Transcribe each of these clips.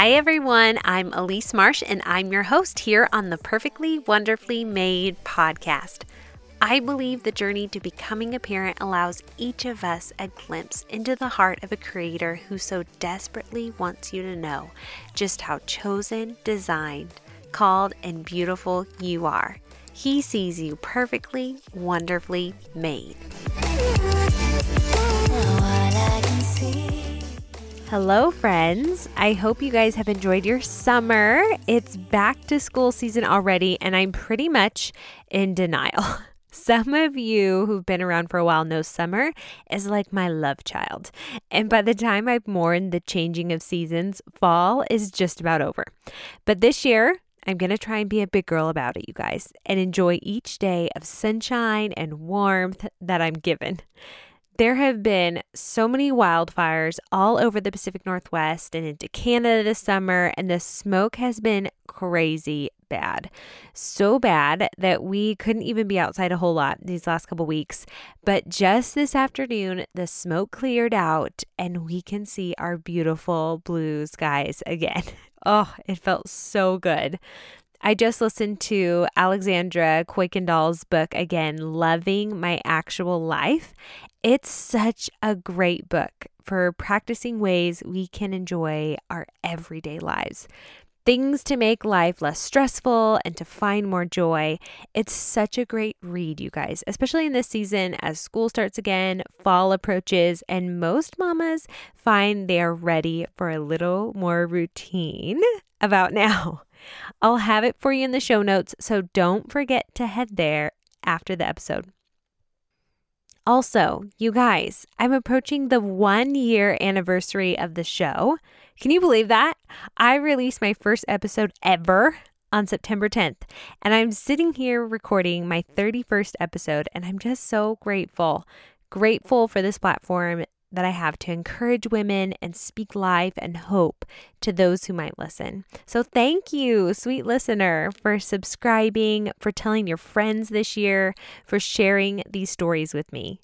Hi, everyone. I'm Elise Marsh, and I'm your host here on the Perfectly Wonderfully Made podcast. I believe the journey to becoming a parent allows each of us a glimpse into the heart of a creator who so desperately wants you to know just how chosen, designed, called, and beautiful you are. He sees you perfectly, wonderfully made. Hello, friends. I hope you guys have enjoyed your summer. It's back to school season already, and I'm pretty much in denial. Some of you who've been around for a while know summer is like my love child. And by the time I've mourned the changing of seasons, fall is just about over. But this year, I'm going to try and be a big girl about it, you guys, and enjoy each day of sunshine and warmth that I'm given. There have been so many wildfires all over the Pacific Northwest and into Canada this summer, and the smoke has been crazy bad. So bad that we couldn't even be outside a whole lot these last couple weeks. But just this afternoon, the smoke cleared out and we can see our beautiful blue skies again. Oh, it felt so good. I just listened to Alexandra Kuykendall's book again, Loving My Actual Life. It's such a great book for practicing ways we can enjoy our everyday lives. Things to make life less stressful and to find more joy. It's such a great read, you guys, especially in this season as school starts again, fall approaches, and most mamas find they are ready for a little more routine about now. I'll have it for you in the show notes, so don't forget to head there after the episode. Also, you guys, I'm approaching the one year anniversary of the show. Can you believe that? I released my first episode ever on September 10th, and I'm sitting here recording my 31st episode, and I'm just so grateful. Grateful for this platform that I have to encourage women and speak life and hope to those who might listen. So, thank you, sweet listener, for subscribing, for telling your friends this year, for sharing these stories with me.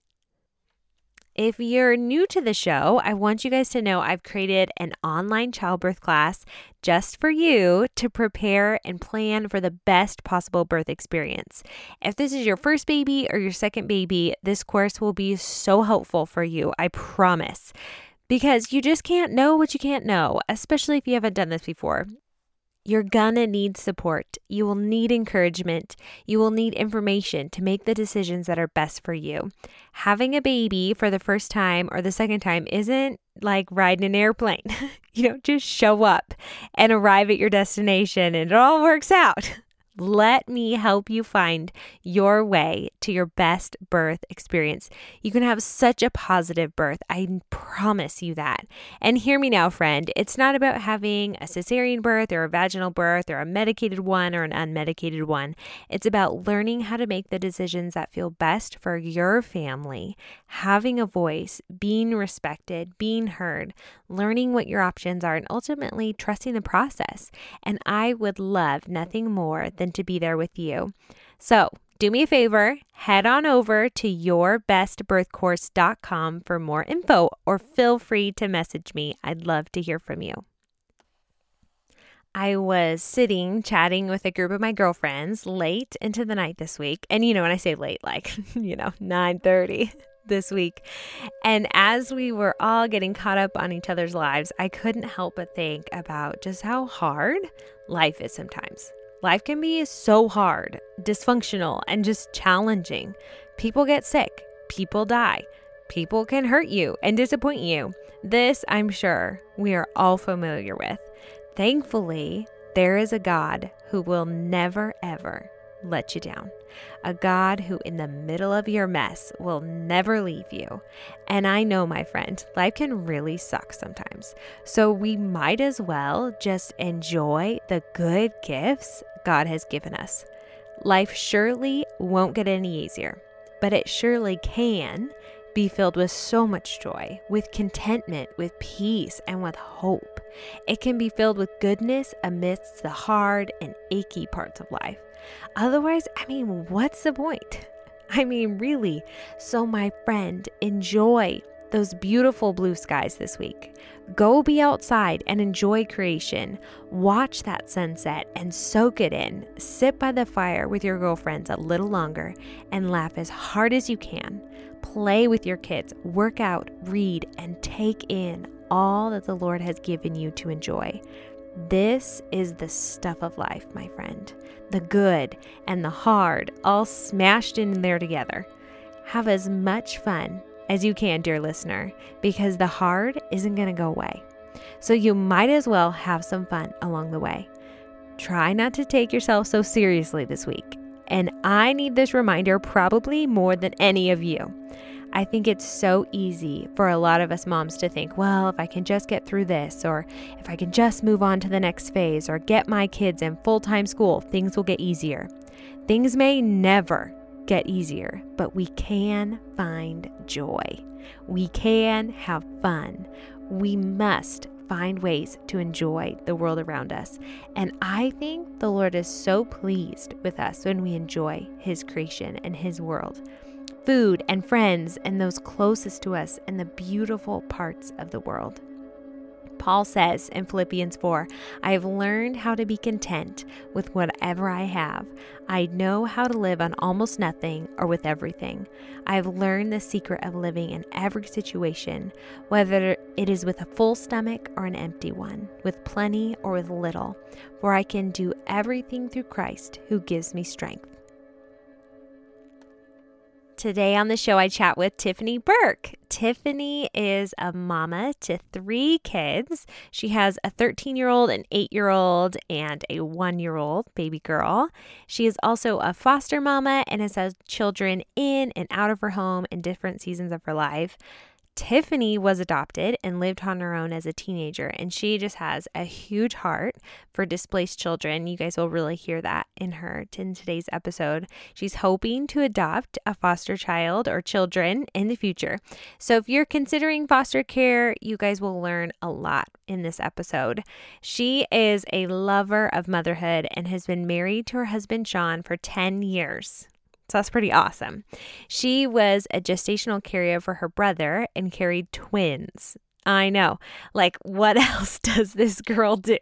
If you're new to the show, I want you guys to know I've created an online childbirth class just for you to prepare and plan for the best possible birth experience. If this is your first baby or your second baby, this course will be so helpful for you, I promise because you just can't know what you can't know, especially if you haven't done this before. You're gonna need support. You will need encouragement. You will need information to make the decisions that are best for you. Having a baby for the first time or the second time isn't like riding an airplane. you don't just show up and arrive at your destination and it all works out. Let me help you find your way to your best birth experience. You can have such a positive birth. I promise you that. And hear me now, friend. It's not about having a cesarean birth or a vaginal birth or a medicated one or an unmedicated one. It's about learning how to make the decisions that feel best for your family, having a voice, being respected, being heard, learning what your options are, and ultimately trusting the process. And I would love nothing more than to be there with you. So, do me a favor, head on over to yourbestbirthcourse.com for more info or feel free to message me. I'd love to hear from you. I was sitting chatting with a group of my girlfriends late into the night this week. And you know, when I say late, like, you know, 9:30 this week. And as we were all getting caught up on each other's lives, I couldn't help but think about just how hard life is sometimes. Life can be so hard, dysfunctional, and just challenging. People get sick, people die, people can hurt you and disappoint you. This, I'm sure, we are all familiar with. Thankfully, there is a God who will never, ever let you down. A God who, in the middle of your mess, will never leave you. And I know, my friend, life can really suck sometimes. So we might as well just enjoy the good gifts God has given us. Life surely won't get any easier, but it surely can be filled with so much joy, with contentment, with peace, and with hope. It can be filled with goodness amidst the hard and achy parts of life. Otherwise, I mean, what's the point? I mean, really. So, my friend, enjoy those beautiful blue skies this week. Go be outside and enjoy creation. Watch that sunset and soak it in. Sit by the fire with your girlfriends a little longer and laugh as hard as you can. Play with your kids, work out, read, and take in all that the Lord has given you to enjoy. This is the stuff of life, my friend. The good and the hard all smashed in there together. Have as much fun as you can, dear listener, because the hard isn't going to go away. So you might as well have some fun along the way. Try not to take yourself so seriously this week. And I need this reminder probably more than any of you. I think it's so easy for a lot of us moms to think, well, if I can just get through this, or if I can just move on to the next phase, or get my kids in full time school, things will get easier. Things may never get easier, but we can find joy. We can have fun. We must find ways to enjoy the world around us. And I think the Lord is so pleased with us when we enjoy His creation and His world food and friends and those closest to us and the beautiful parts of the world. Paul says in Philippians 4 I have learned how to be content with whatever I have. I know how to live on almost nothing or with everything. I have learned the secret of living in every situation, whether it is with a full stomach or an empty one, with plenty or with little, for I can do everything through Christ who gives me strength. Today on the show, I chat with Tiffany Burke. Tiffany is a mama to three kids. She has a 13 year old, an 8 year old, and a 1 year old baby girl. She is also a foster mama and has had children in and out of her home in different seasons of her life. Tiffany was adopted and lived on her own as a teenager, and she just has a huge heart for displaced children. You guys will really hear that in her in today's episode. She's hoping to adopt a foster child or children in the future. So if you're considering foster care, you guys will learn a lot in this episode. She is a lover of motherhood and has been married to her husband Sean for 10 years. So that's pretty awesome. She was a gestational carrier for her brother and carried twins. I know. Like, what else does this girl do?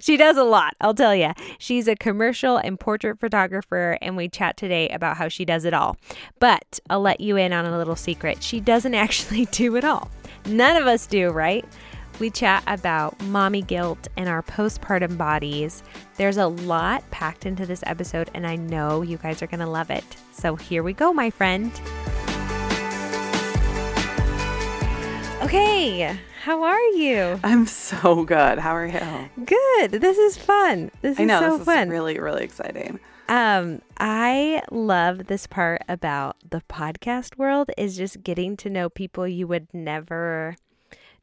She does a lot, I'll tell you. She's a commercial and portrait photographer, and we chat today about how she does it all. But I'll let you in on a little secret. She doesn't actually do it all. None of us do, right? We chat about mommy guilt and our postpartum bodies. There's a lot packed into this episode, and I know you guys are going to love it. So here we go, my friend. Okay, how are you? I'm so good. How are you? Good. This is fun. This I know is so this fun. is really really exciting. Um, I love this part about the podcast world is just getting to know people you would never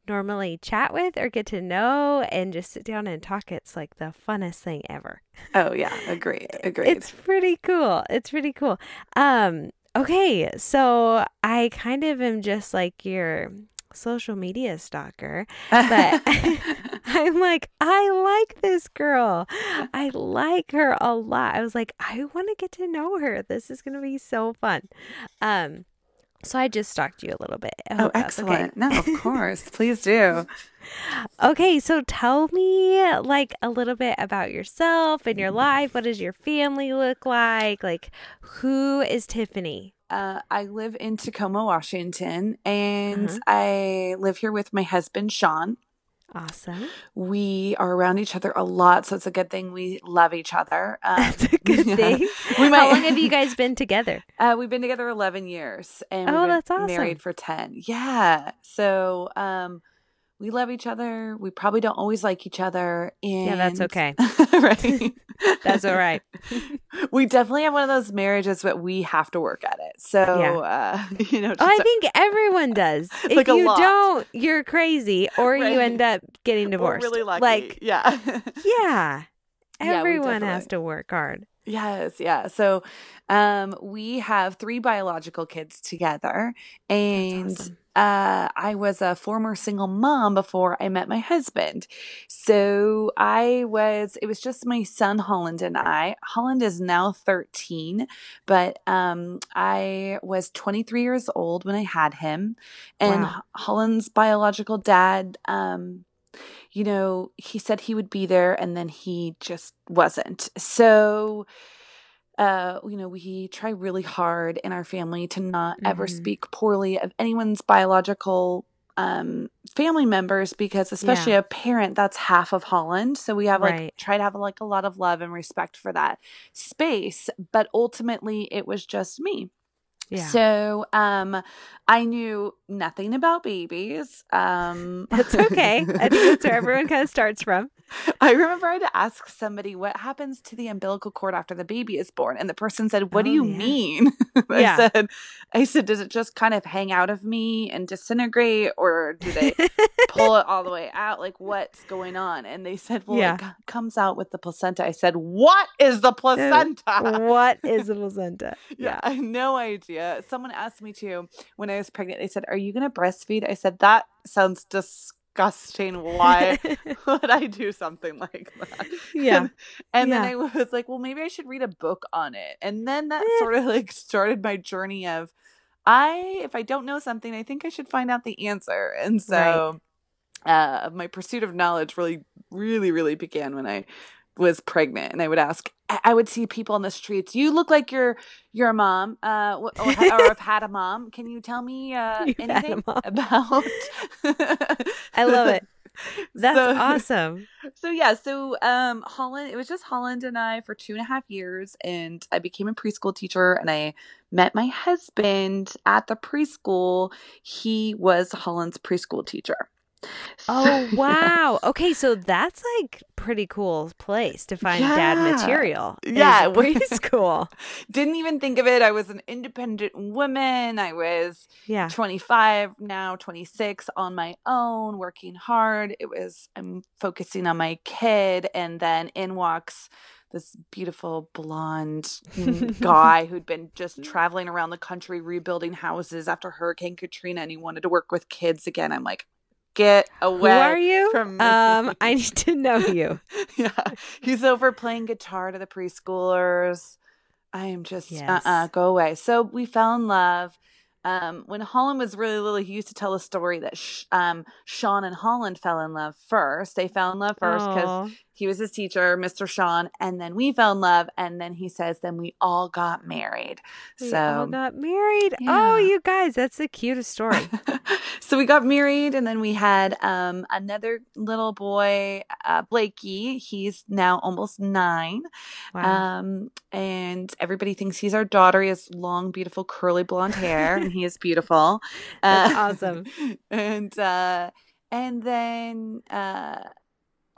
normally chat with or get to know and just sit down and talk. It's like the funnest thing ever. Oh yeah, agreed. Agreed. It's pretty cool. It's pretty cool. Um, okay, so I kind of am just like your social media stalker, but I'm like, I like this girl. I like her a lot. I was like, I want to get to know her. This is going to be so fun. Um, so I just stalked you a little bit. I oh, that's okay. excellent. No, of course. Please do. Okay, so tell me like a little bit about yourself and your life. What does your family look like? Like, who is Tiffany? Uh, I live in Tacoma, Washington, and Uh-huh. I live here with my husband Sean. Awesome. We are around each other a lot, so it's a good thing we love each other. Um, That's a good yeah. thing. We might, How long have you guys been together? Uh, we've been together 11 years and Oh, we've been that's awesome. married for 10. Yeah. So, um, we love each other. We probably don't always like each other. And Yeah, that's okay. right. That's all right. we definitely have one of those marriages, but we have to work at it. So, uh, you know, Oh, I think everyone does. If Like you lot. don't, you're crazy, or Right. you end up getting we're divorced. really lucky. Like, yeah. yeah, Yeah, everyone has to work hard. Yes, yeah. So um we have three biological kids together and awesome. uh I was a former single mom before I met my husband. So I was it was just my son Holland and I. Holland is now 13, but um I was 23 years old when I had him and Wow. Holland's biological dad um you know, he said he would be there and then he just wasn't. So, uh, you know, we try really hard in our family to not ever Mhm. speak poorly of anyone's biological um family members because especially Yeah. a parent that's half of Holland so we have like Right. try to have like a lot of love and respect for that space but ultimately it was just me Yeah. so um I knew nothing about babies um That's okay. I think that's where everyone kind of starts from. I remember I had to ask somebody what happens to the umbilical cord after the baby is born, and the person said, "What do Oh, you yeah. mean?" I Yeah. said, "I said, does it just kind of hang out of me and disintegrate, or do they pull it all the way out? Like what's going on?" And they said, "Well, Yeah. it co- comes out with the placenta." I said, "What is the oh, placenta?" what is the placenta? Yeah, I had no idea. Someone asked me to when I was pregnant. They said, "Are you going to breastfeed?" I said, "That sounds disgusting. Why would I do something like that?" yeah. And, and then I was like, "Well, maybe I should read a book on it." And then that Eh. sort of like started my journey of, I if I don't know something, I think I should find out the answer. And so, uh, my pursuit of knowledge really, really, really began when I was pregnant and I would ask I would see people on the streets. You look like you're your mom. Uh or, or have had a mom. Can you tell me uh You've anything about I love it. That's So- awesome. so yeah so um holland it was just holland and i for two and a half years and i became a preschool teacher and i met my husband at the preschool. He was holland's preschool teacher Oh wow. Okay, so that's like pretty cool place to find dad material. Yeah, preschool. didn't even think of it i was an independent woman i was Yeah. 25 now 26 on my own working hard it was i'm focusing on my kid and then in walks this beautiful blonde mm, guy who'd been just traveling around the country rebuilding houses after hurricane katrina and he wanted to work with kids again i'm like get away Who are you? from me. Um, I need to know you. yeah he's over playing guitar to the preschoolers i am just Yes. uh-uh go away so we fell in love um, when Holland was really little, he used to tell a story that sh- um, Sean and Holland fell in love first. They fell in love first because. He was his teacher, Mr. Sean, and then we fell in love. And then he says, then we all got married. We so all got married. Yeah. Oh, you guys, that's the cutest story. so we got married and then we had um, another little boy uh, blakey he's now almost nine Wow. um, and everybody thinks he's our daughter he has long beautiful curly blonde hair and he is beautiful Uh, awesome. and uh, and then uh,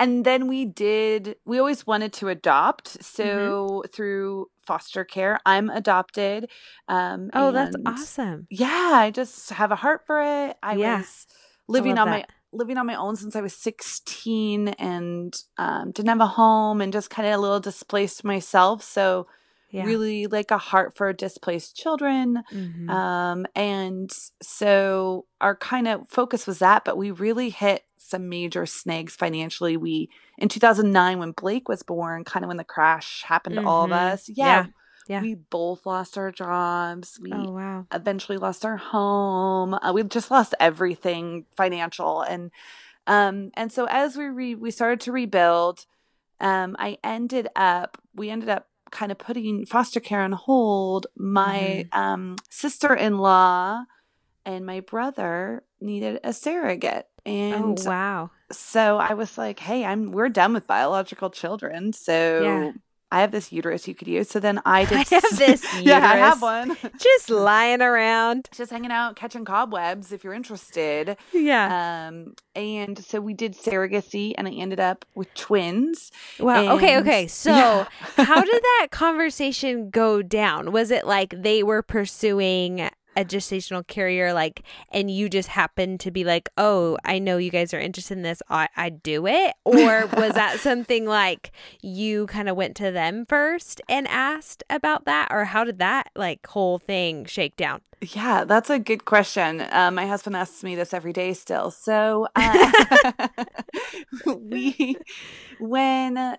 and then we did we always wanted to adopt Mm-hmm. so through foster care i'm adopted um oh, that's awesome. yeah, I just have a heart for it. I Yeah, was living love on my living on my own since I was 16 and um, didn't have a home and just kind of a little displaced myself. So Yeah. really like a heart for displaced children. Mhm. Um, and so our kind of focus was that, but we really hit some major snags financially. We in 2009 when Blake was born, kind of when the crash happened to all of Mhm. us. Yeah, Yeah, we both lost our jobs. We oh wow. eventually lost our home. Uh, we just lost everything financial, and um, and so as we re- we started to rebuild, um, I ended up we ended up kind of putting foster care on hold. My um, sister in law and my brother needed a surrogate, and oh wow. so I was like, "Hey, I'm we're done with biological children, so." Yeah. I have this uterus you could use. So then I did. I have this yeah, I have one. Just lying around. just hanging out catching cobwebs if you're interested Yeah. um and so we did surrogacy and i ended up with twins Wow. Okay. Okay. So, Yeah. how did that conversation go down? Was it like they were pursuing a gestational carrier like and you just happened to be like oh i know you guys are interested in this i i do it or was that something like you kind of went to them first and asked about that or how did that like whole thing shake down yeah, that's a good question. Uh, my husband asks me this every day still. So, uh, we, when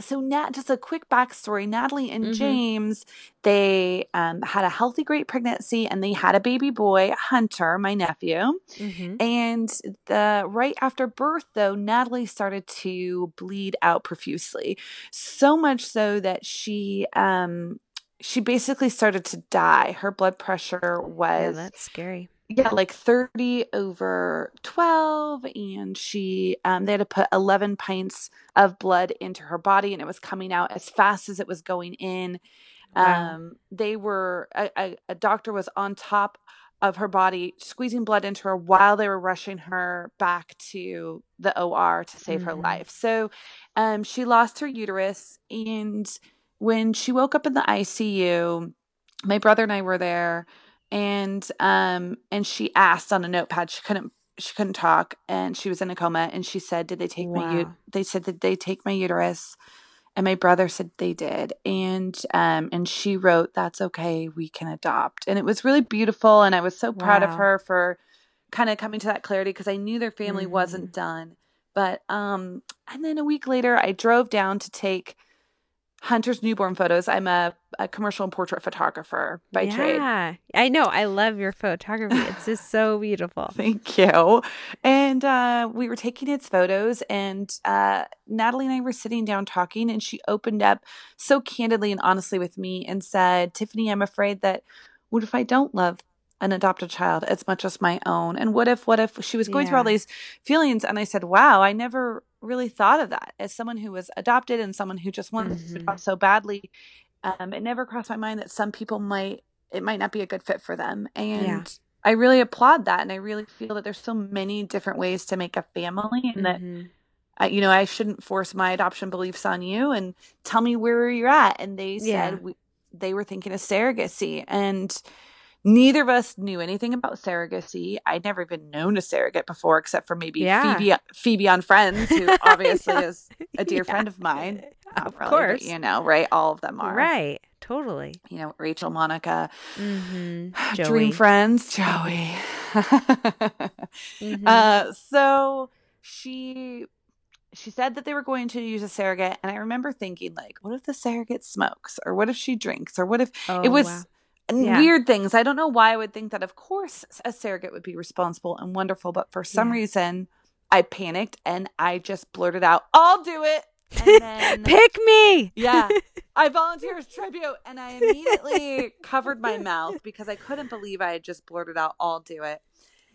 so Nat, just a quick backstory: Natalie and mm-hmm. James, they um, had a healthy, great pregnancy, and they had a baby boy, Hunter, my nephew. Mm-hmm. And the right after birth, though, Natalie started to bleed out profusely, so much so that she um, she basically started to die. Her blood pressure was yeah, that's scary yeah like 30 over 12 and she um, they had to put 11 pints of blood into her body and it was coming out as fast as it was going in wow. um, they were a, a, a doctor was on top of her body squeezing blood into her while they were rushing her back to the or to save mm-hmm. her life so um, she lost her uterus and when she woke up in the icu my brother and i were there and um and she asked on a notepad she couldn't she couldn't talk and she was in a coma and she said did they take wow. my they said did they take my uterus and my brother said they did and um and she wrote that's okay we can adopt and it was really beautiful and i was so proud wow. of her for kind of coming to that clarity because i knew their family mm-hmm. wasn't done but um and then a week later i drove down to take Hunter's newborn photos. I'm a, a commercial and portrait photographer by yeah, trade. Yeah, I know. I love your photography. It's just so beautiful. Thank you. And uh, we were taking its photos, and uh, Natalie and I were sitting down talking, and she opened up so candidly and honestly with me and said, Tiffany, I'm afraid that what if I don't love an adopted child as much as my own? And what if, what if she was going yeah. through all these feelings? And I said, wow, I never really thought of that as someone who was adopted and someone who just wanted mm-hmm. to adopt so badly. Um, it never crossed my mind that some people might, it might not be a good fit for them. And yeah. I really applaud that. And I really feel that there's so many different ways to make a family and mm-hmm. that I, you know, I shouldn't force my adoption beliefs on you and tell me where you're at. And they said yeah. we, they were thinking of surrogacy. And Neither of us knew anything about surrogacy. I'd never even known a surrogate before, except for maybe yeah. Phoebe, Phoebe on Friends, who obviously is a dear yeah. friend of mine. Not of really, course, you know, right? All of them are right. Totally. You know, Rachel, Monica, mm-hmm. Dream Friends, Joey. mm-hmm. uh, so she she said that they were going to use a surrogate and i remember thinking like what if the surrogate smokes or what if she drinks or what if oh, it was wow yeah. weird things. I don't know why I would think that, of course, a surrogate would be responsible and wonderful, but for some yeah. reason, I panicked and I just blurted out, I'll do it. Then, Pick me. Yeah. I volunteer as tribute. And I immediately covered my mouth because I couldn't believe I had just blurted out, I'll do it.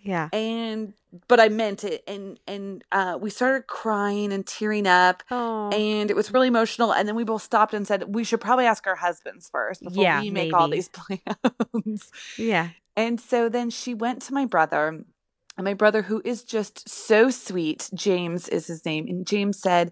Yeah. And but I meant it and and uh we started crying and tearing up oh. and it was really emotional and then we both stopped and said we should probably ask our husbands first before yeah, we make maybe. all these plans. yeah. And so then she went to my brother and my brother who is just so sweet, James is his name, and James said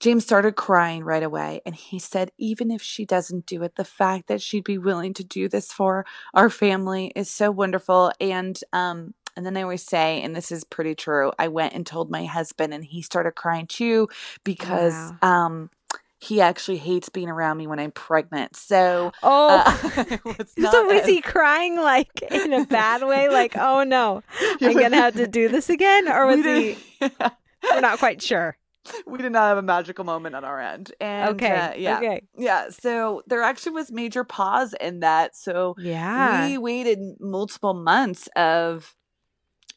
James started crying right away and he said, even if she doesn't do it, the fact that she'd be willing to do this for our family is so wonderful. And um, and then I always say, and this is pretty true, I went and told my husband, and he started crying too because wow. um, he actually hates being around me when I'm pregnant. So, oh, uh, so was he crying like in a bad way? Like, oh no, I'm gonna have to do this again, or was he? Yeah. We're not quite sure. We did not have a magical moment on our end, and okay, uh, yeah, okay. yeah. So there actually was major pause in that. So yeah, we waited multiple months of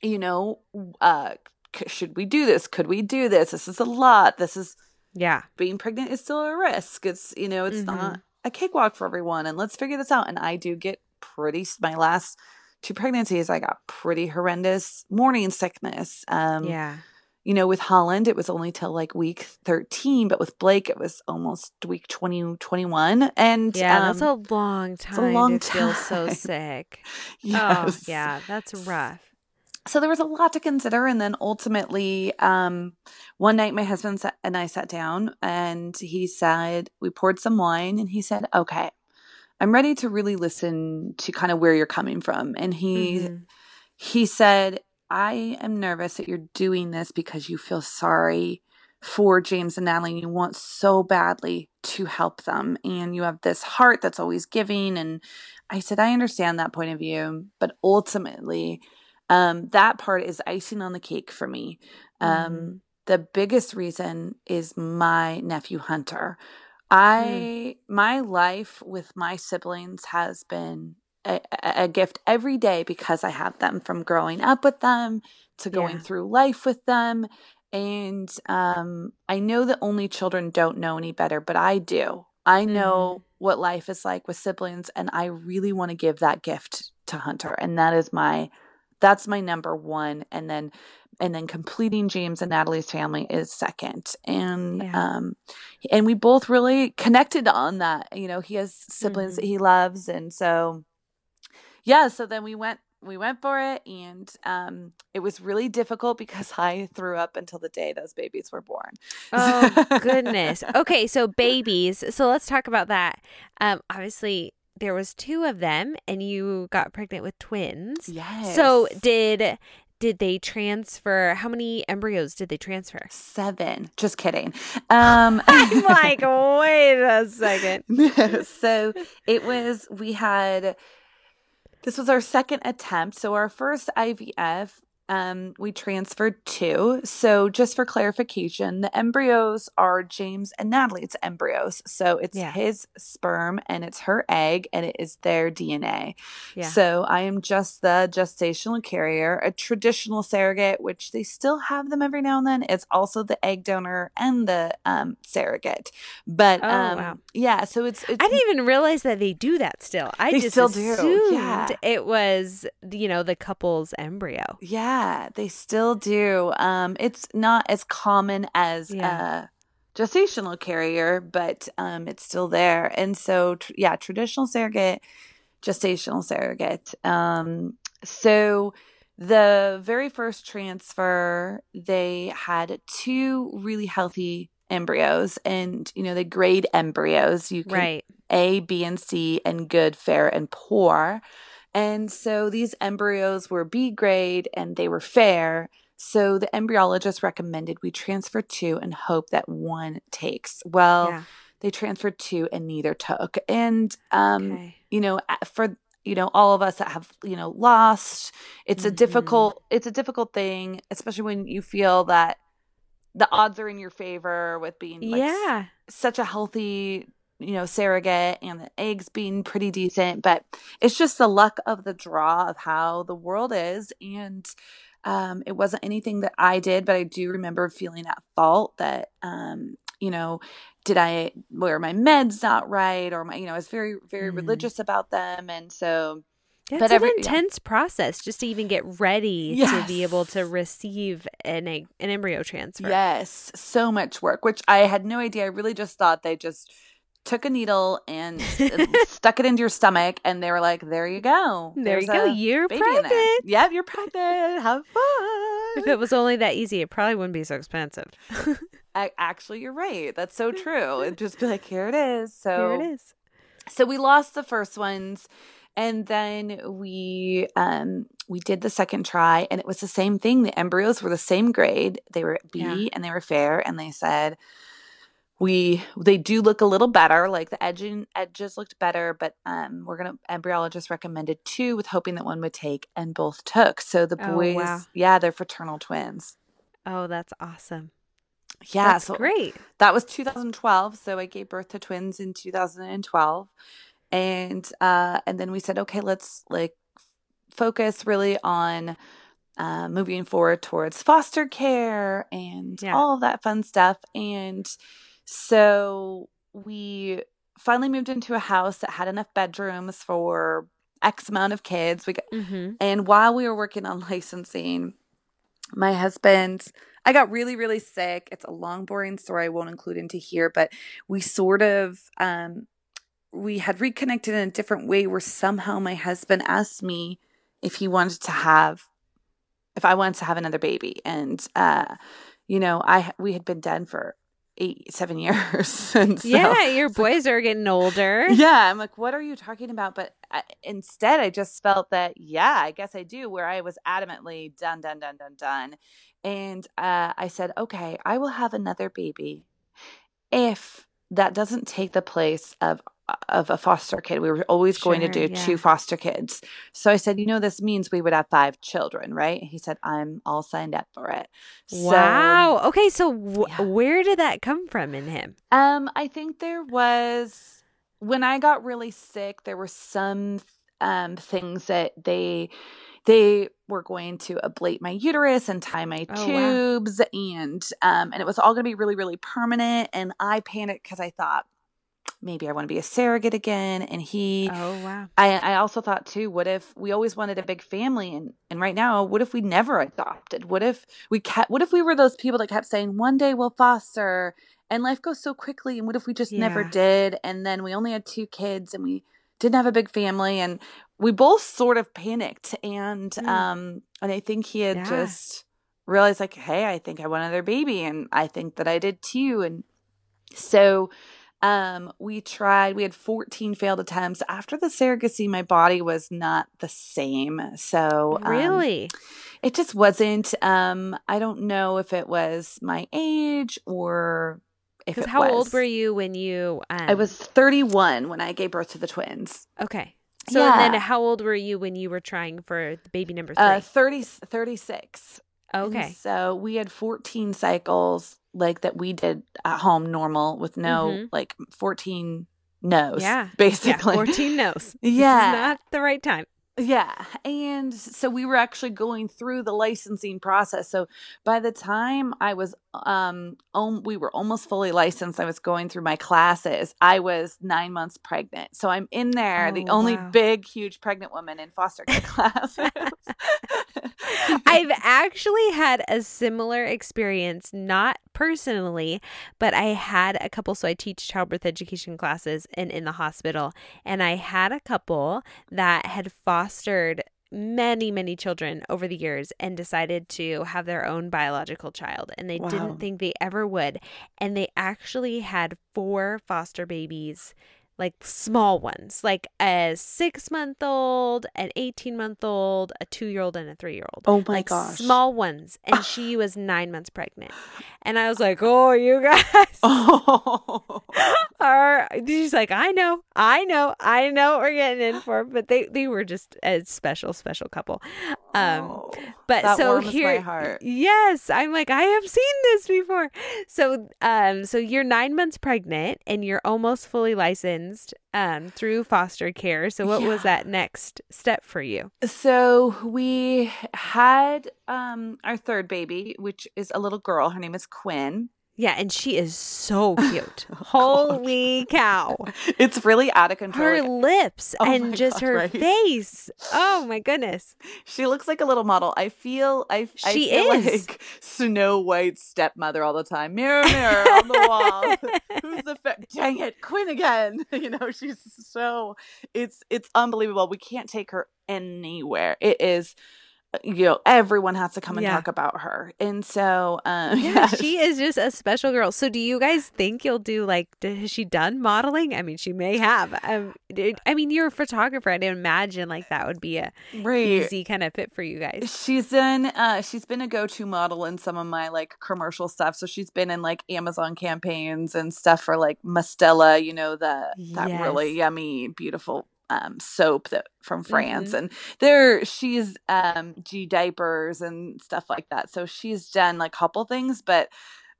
you know, uh, should we do this? Could we do this? This is a lot. This is, yeah, being pregnant is still a risk. It's, you know, it's mm-hmm. not a cakewalk for everyone. And let's figure this out. And I do get pretty, my last two pregnancies, I got pretty horrendous morning sickness. Um, yeah. You know, with Holland, it was only till like week 13, but with Blake, it was almost week 20, 21. And yeah, um, that's a long time. a long to time. feel so sick. yes. Oh, yeah, that's rough so there was a lot to consider and then ultimately um, one night my husband and i sat down and he said we poured some wine and he said okay I'm ready to really listen to kind of where you're coming from. And he Mm-hmm. he said, I am nervous that you're doing this because you feel sorry for James and Natalie. and You want so badly to help them. And you have this heart that's always giving. And I said, I understand that point of view. But ultimately, um, that part is icing on the cake for me. Um, Mhm. The biggest reason is my nephew Hunter. I my life with my siblings has been a, a gift every day because I have them from growing up with them to going Yeah. through life with them. And um, I know that only children don't know any better, but I do. I know what life is like with siblings, and I really want to give that gift to Hunter. And that is my that's my number one. And then and then completing James and Natalie's family is second. And Yeah. um and we both really connected on that. You know, he has siblings Mhm. that he loves, and so yeah. So then we went we went for it, and um, it was really difficult because I threw up until the day those babies were born. Oh goodness. Okay, so babies. So let's talk about that. Um, obviously there was two of them, and you got pregnant with twins. Yes. So did did they transfer? How many embryos did they transfer? seven. Just kidding. Um, I'm like, wait a second. so it was we had this was our second attempt so our first ivf um, we transferred two so just for clarification the embryos are james and natalie's embryos so it's Yeah. his sperm and it's her egg and it is their dna Yeah. so i am just the gestational carrier a traditional surrogate which they still have them every now and then it's also the egg donor and the um, surrogate but Oh, um, wow. yeah so it's, it's I didn't even realize that they do that still. I just still do, assumed yeah. it was, you know, the couple's embryo. Yeah, they still do. Um, it's not as common as Yeah. a gestational carrier, but um, it's still there. And so, tr- yeah, traditional surrogate, gestational surrogate. Um, so the very first transfer, they had two really healthy embryos, and you know they grade embryos. You can Right. A, B, and C, and good, fair, and poor. And so these embryos were B grade and they were fair. So the embryologist recommended we transfer two and hope that one takes. Well, yeah. they transferred two and neither took. And, um, Okay. you know, for, you know, all of us that have, you know, lost, it's a Mhm. difficult, it's a difficult thing, especially when you feel that the odds are in your favor with being like s- yeah. such a healthy you know surrogate and the eggs being pretty decent but it's just the luck of the draw of how the world is and um, it wasn't anything that i did but i do remember feeling at fault that um, you know did i were my meds not right or my you know i was very very Mhm. religious about them and so It's But an every- yeah. intense process just to even get ready to be able to receive an egg, an embryo transfer. Yes, so much work, which I had no idea. I really just thought they just took a needle and stuck it into your stomach, and they were like, "There you go. There you go. You're pregnant. Yep, you're pregnant. Have fun." If it was only that easy, it probably wouldn't be so expensive. A- Actually, you're right. That's so true. It'd just be like, "Here it is." So Here it is. so we lost the first ones and then we um we did the second try and it was the same thing the embryos were the same grade they were b Yeah. and they were fair and they said we they do look a little better like the edging edges looked better but um we're gonna embryologist recommended two with hoping that one would take and both took so the Oh, boys wow. yeah they're fraternal twins Oh, that's awesome. yeah that's so great. that was 2012 so i gave birth to twins in 2012 and uh and then we said okay let's like focus really on uh, moving forward towards foster care and Yeah. all of that fun stuff and so we finally moved into a house that had enough bedrooms for x amount of kids we got, Mm-hmm. and while we were working on licensing, my husband, I got really, really sick. It's a long, boring story I won't include into here, but we sort of um we had reconnected in a different way where somehow my husband asked me if he wanted to have if I wanted to have another baby. And uh, you know, I we had been done for eight, seven years. so, yeah, your boys are getting older. yeah, I'm like, what are you talking about? But I, instead, I just felt that, yeah, I guess I do, where I was adamantly done, done, done, done, done. And uh, I said, okay, I will have another baby if that doesn't take the place of of a foster kid. We were always going to do yeah. two foster kids. So I said, you know, this means we would have five children, right? He said, I'm all signed up for it. So, Wow. Okay, so w- Yeah. where did that come from in him? Um, I think there was when I got really sick, there were some um things that they they were going to ablate my uterus and tie my Oh, wow. tubes and um and it was all going to be really really permanent and I panicked cuz I thought maybe I want to be a surrogate again and he Oh wow. I, I also thought too, what if we always wanted a big family and, and right now, what if we never adopted? What if we kept what if we were those people that kept saying, One day we'll foster and life goes so quickly and what if we just never did and then we only had two kids and we didn't have a big family and we both sort of panicked and Mm. um and I think he had Yeah. just realized like, hey, I think I want another baby and I think that I did too and so um we tried we had 14 failed attempts after the surrogacy my body was not the same so um, Really? it just wasn't um i don't know if it was my age or if it how old were you when you? Um, i was 31 when i gave birth to the twins okay. So then, how old were you when you were trying for the baby number three? uh 30 36 And okay. so we had 14 cycles like that we did at home normal with no Mhm. like 14 no's Yeah. Yeah. basically Fourteen no's. This is Yeah. not the right time. Yeah. And so we were actually going through the licensing process. So by the time I was um um, we were almost fully licensed, I was going through my classes. I was 9 months pregnant. So I'm in there, the Oh, only wow. big huge pregnant woman in foster care classes. I've actually had a similar experience, not personally, but I had a couple. So I teach childbirth education classes and in the hospital, and I had a couple that had fostered many, many children over the years and decided to have their own biological child. And they Wow. didn't think they ever would. And they actually had four foster babies. Like small ones, like a six month old, an 18 month old, a two year old, and a three year old oh my like gosh. small ones. And she was nine months pregnant. And i was like oh you guys Oh. are she's like i know i know i know what we're getting in for. But they they were just a special special couple um Oh. but so here yes i'm like i have seen this before so um so you're nine months pregnant and you're almost fully licensed um through foster care so what was that next step for you So we had um our third baby, which is a little girl. Her name is Quinn. Yeah and she is so oh, cute Oh, holy cow It's really out of control. her Like, lips Oh and just God, her right? face. Oh my goodness. she looks like a little model. I feel I, I She feel is. like Snow White's stepmother all the time. Mirror, mirror on the wall. Who's the fa- dang it, Quinn again? You know, she's so it's it's unbelievable. We can't take her anywhere. It is you know, everyone has to come and Yeah. talk about her. And so um yeah, she is just a special girl. So do you guys think you'll do like has she done modeling? I mean, she may have. Um I mean, you're a photographer. I'd imagine like that would be a right. easy kind of fit for you guys. She's been uh she's been a go-to model in some of my like commercial stuff. So she's been in like Amazon campaigns and stuff for like Mustela, you know, the that really yummy, beautiful um soap that from France. Mhm. And there she's um G diapers and stuff like that. So she's done like a couple things, but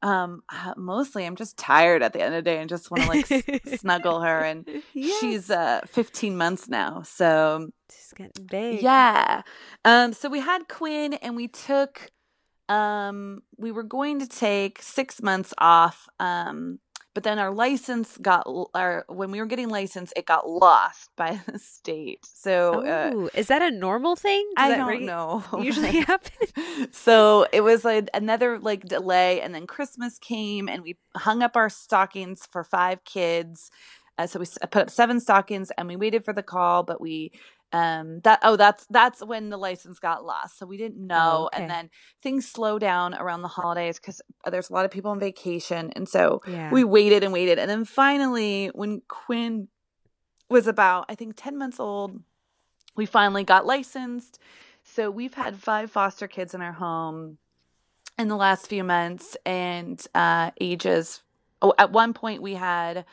um uh, mostly I'm just tired at the end of the day and just want to like s- snuggle her and she's uh 15 months now. So she's getting big. yeah. Um so we had Quinn and we took um we were going to take 6 months off um but then our license got our when we were getting licensed it got lost by the state. So uh Oh, is that a normal thing? Does I that don't reg- know. Usually happen. so it was like another like delay and then christmas came and we hung up our stockings for five kids uh, so we put up seven stockings and we waited for the call but we um that oh that's that's when the license got lost so we didn't know Oh, okay. and then things slow down around the holidays because there's a lot of people on vacation and so Yeah. we waited and waited and then finally when quinn was about i think 10 months old we finally got licensed so we've had five foster kids in our home in the last few months and uh ages oh at one point we had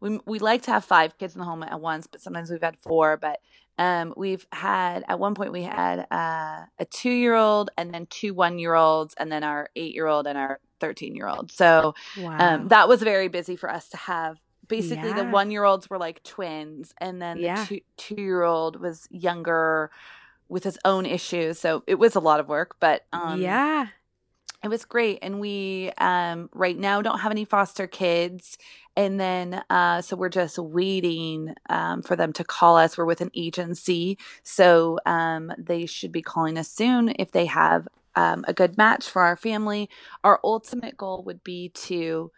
we we like to have five kids in the home at once but sometimes we've had four but um we've had at one point we had uh, a two year old and then two one year olds and then our eight year old and our 13 year old so wow. um that was very busy for us to have basically the one year olds were like twins and then Yeah. the two two year old was younger with his own issues so it was a lot of work but um yeah. It was great and we um right now don't have any foster kids and then uh so we're just waiting um for them to call us. We're with an agency so um they should be calling us soon if they have um, a good match for our family. Our ultimate goal would be to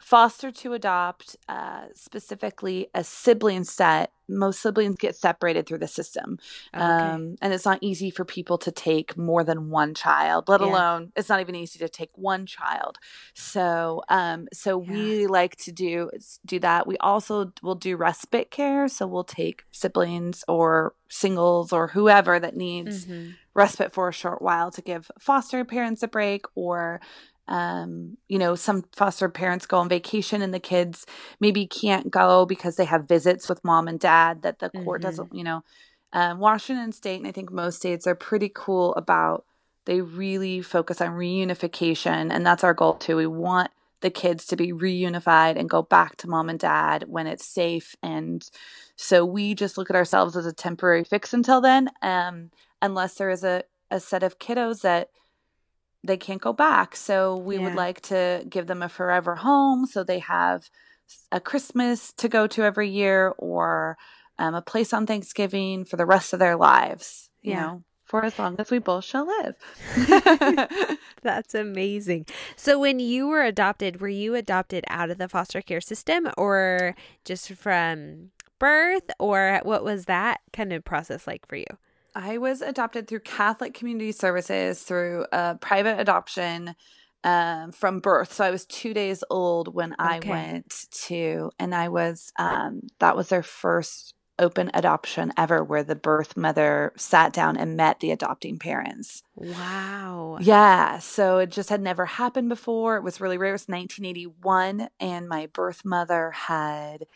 foster to adopt uh, specifically a sibling set most siblings get separated through the system Okay. um, and it's not easy for people to take more than one child let Yeah. alone it's not even easy to take one child so um so Yeah. we like to do do that we also will do respite care so we'll take siblings or singles or whoever that needs Mhm. respite for a short while to give foster parents a break or um you know some foster parents go on vacation and the kids maybe can't go because they have visits with mom and dad that the court Mhm. doesn't you know um, washington state and i think most states are pretty cool about they really focus on reunification and that's our goal too we want the kids to be reunified and go back to mom and dad when it's safe and so we just look at ourselves as a temporary fix until then um, unless there is a, a set of kiddos that they can't go back. So we would like to give them a forever home so they have a Christmas to go to every year or um, a place on Thanksgiving for the rest of their lives, you Yeah. know, for as long as we both shall live. That's amazing. So, when you were adopted, were you adopted out of the foster care system or just from birth, or what was that kind of process like for you? I was adopted through Catholic Community Services through a private adoption um, from birth. So I was two days old when I Okay. went to, and I was, um, that was their first open adoption ever where the birth mother sat down and met the adopting parents. Wow. Yeah. So it just had never happened before. It was really rare. It was 1981. And my birth mother had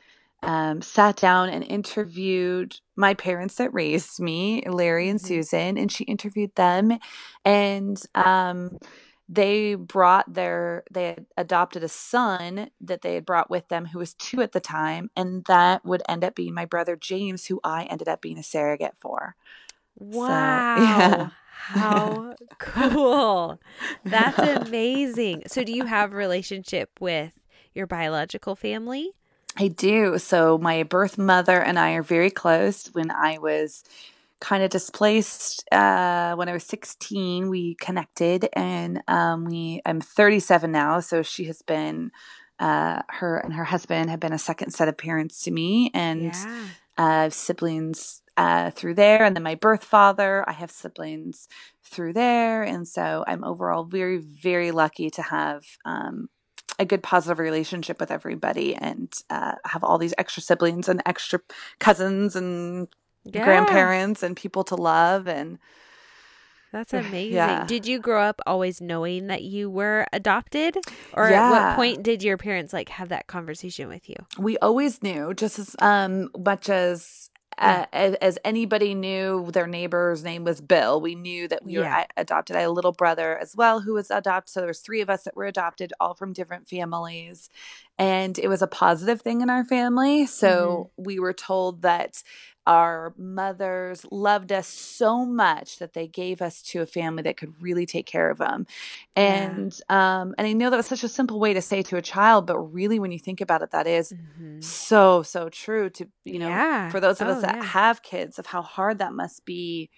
um, sat down and interviewed my parents that raised me, Larry and Mhm. Susan, and she interviewed them. And um, they brought their, they had adopted a son that they had brought with them who was two at the time. And that would end up being my brother James, who I ended up being a surrogate for. Wow. yeah. How cool. That's amazing. So, do you have a relationship with your biological family? I do. So my birth mother and I are very close. When I was kind of displaced, uh, when I was 16, we connected, and um, we. I'm 37 now, so she has been. Uh, her and her husband have been a second set of parents to me, and yeah. uh, siblings uh, through there, and then my birth father. I have siblings through there, and so I'm overall very, very lucky to have um, a good, positive relationship with everybody, and uh, have all these extra siblings and extra cousins and Yeah. grandparents and people to love, and That's amazing. Yeah. Did you grow up always knowing that you were adopted? Or at what point did your parents like have that conversation with you? we always knew just as um much as uh, as, as anybody knew their neighbor's name was bill. We knew that we were Yeah. a- adopted. I had a little brother as well who was adopted. So there was three of us that were adopted all from different families. And it was a positive thing in our family. So we were told that our mothers loved us so much that they gave us to a family that could really take care of them Yeah. and um and i know that was such a simple way to say to a child but really when you think about it that is Mhm. so so true to you know Yeah. for those of Oh, us that yeah. have kids of how hard that must be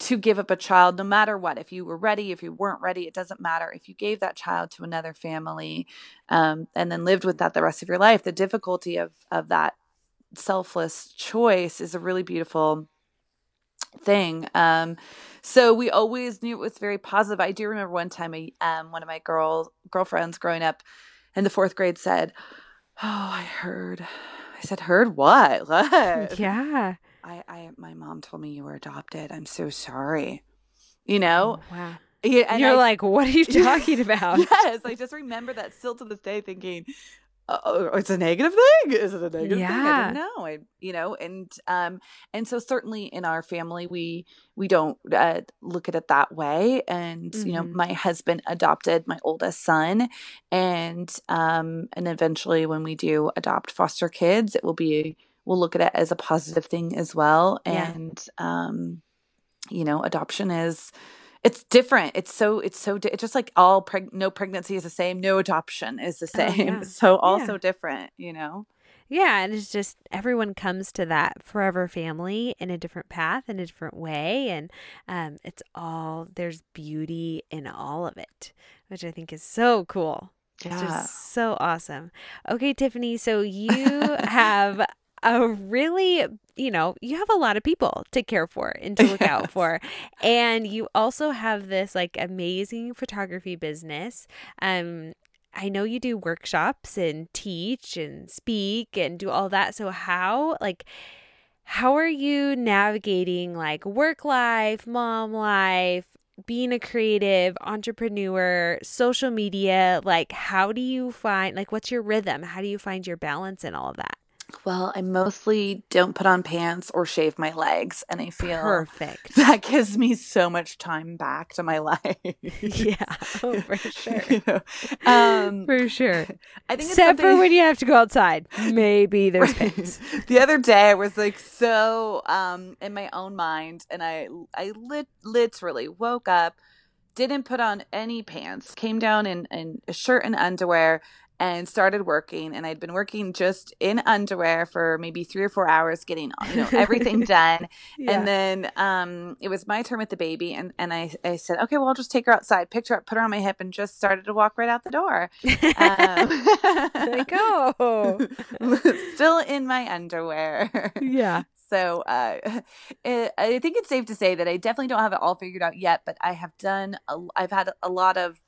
to give up a child no matter what if you were ready if you weren't ready it doesn't matter if you gave that child to another family um, and then lived with that the rest of your life the difficulty of of that selfless choice is a really beautiful thing. Um, so we always knew it was very positive. I do remember one time, I, um, one of my girl girlfriends growing up in the fourth grade said, "Oh, I heard." I said, "Heard what? What?" Yeah. I, I, my mom told me you were adopted. I'm so sorry. You know. Oh, wow. Yeah, and you're I, like, what are you talking about? yes, I just remember that still to this day, thinking, oh, it's a negative thing. Is it a negative yeah. thing? I don't know. I, you know, and um, and so certainly in our family, we we don't uh, look at it that way. And mm-hmm. you know, mm-hmm. my husband adopted my oldest son, and um, and eventually, when we do adopt foster kids, it will be we'll look at it as a positive thing as well. Yeah. And um, you know, adoption is it's different. It's so it's so di- it's just like all preg- no pregnancy is the same, no adoption is the same. Oh, yeah. So also yeah. different, you know. Yeah, and it's just everyone comes to that forever family in a different path in a different way and um it's all there's beauty in all of it, which I think is so cool. It's yeah. just so awesome. Okay, Tiffany, so you have a really, you know, you have a lot of people to care for and to look yes. out for. And you also have this like amazing photography business. Um, I know you do workshops and teach and speak and do all that. So how like how are you navigating like work life, mom life, being a creative entrepreneur, social media? Like how do you find like what's your rhythm? How do you find your balance in all of that? Well, I mostly don't put on pants or shave my legs, and I feel perfect. That gives me so much time back to my life. yeah, oh, for sure. you know? um, for sure. I think except for when you have to go outside, maybe there's pants. the other day, I was like so um, in my own mind, and I I lit- literally woke up, didn't put on any pants, came down in in a shirt and underwear and started working and I'd been working just in underwear for maybe 3 or 4 hours getting you know everything done yeah. and then um it was my turn with the baby and and I I said okay well I'll just take her outside picked her up put her on my hip and just started to walk right out the door um, like oh still in my underwear yeah so uh, it, I think it's safe to say that I definitely don't have it all figured out yet, but I have done. A, I've had a lot of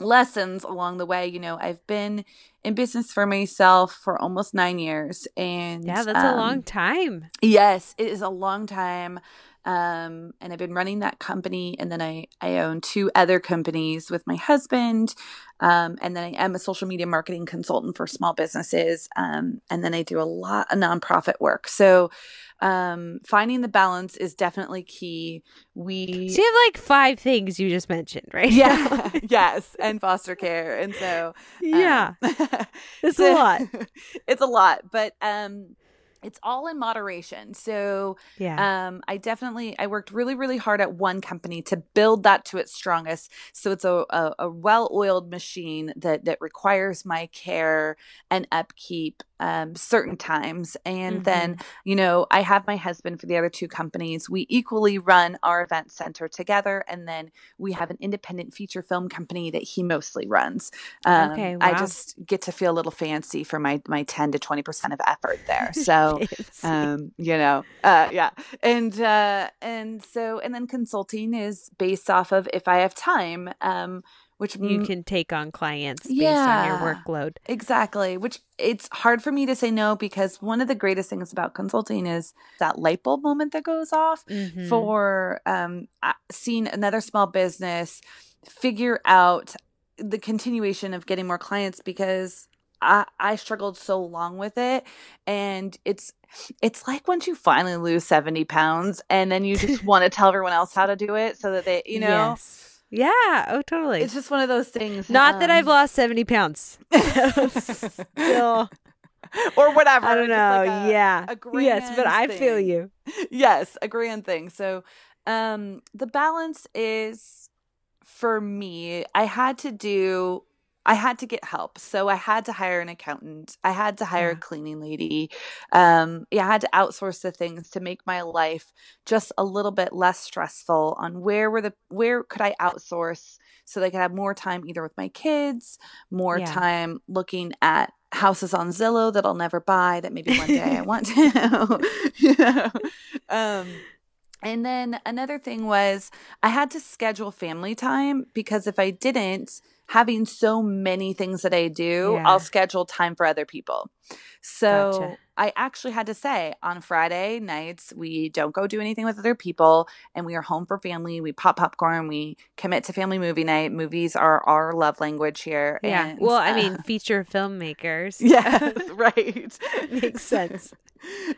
lessons along the way. You know, I've been in business for myself for almost nine years. And yeah, that's um, a long time. Yes, it is a long time. Um, and I've been running that company. And then I, I own two other companies with my husband. Um, and then I am a social media marketing consultant for small businesses. Um, and then I do a lot of nonprofit work. So um, finding the balance is definitely key. We so you have like five things you just mentioned, right? Yeah, yes, and foster care, and so yeah, um, it's a lot. it's a lot, but um, it's all in moderation. So yeah, um, I definitely I worked really really hard at one company to build that to its strongest. So it's a, a, a well oiled machine that that requires my care and upkeep um, certain times. And mm-hmm. then, you know, I have my husband for the other two companies. We equally run our event center together. And then we have an independent feature film company that he mostly runs. Um, okay, wow. I just get to feel a little fancy for my, my 10 to 20% of effort there. So, um, you know, uh, yeah. And, uh, and so, and then consulting is based off of if I have time. Um, which you can take on clients based yeah, on your workload. Exactly. Which it's hard for me to say no because one of the greatest things about consulting is that light bulb moment that goes off mm-hmm. for um, seeing another small business figure out the continuation of getting more clients because I, I struggled so long with it and it's it's like once you finally lose 70 pounds and then you just want to tell everyone else how to do it so that they you know yes yeah. Oh, totally. It's just one of those things. Not um, that I've um, lost 70 pounds. Still. Or whatever. I don't know. Like a, yeah. A yes, but I thing. feel you. Yes, a grand thing. So um the balance is for me, I had to do I had to get help. So I had to hire an accountant. I had to hire yeah. a cleaning lady. Um, yeah, I had to outsource the things to make my life just a little bit less stressful on where were the where could I outsource so they could have more time either with my kids, more yeah. time looking at houses on Zillow that I'll never buy that maybe one day I want to. you know? um, And then another thing was I had to schedule family time because if I didn't, having so many things that I do, Yeah. I'll schedule time for other people. So Gotcha. I actually had to say on Friday nights, we don't go do anything with other people and we are home for family. We pop popcorn, we commit to family movie night. Movies are our love language here. Yeah. And, Well, I uh, mean, feature filmmakers. Yeah. right. Makes sense.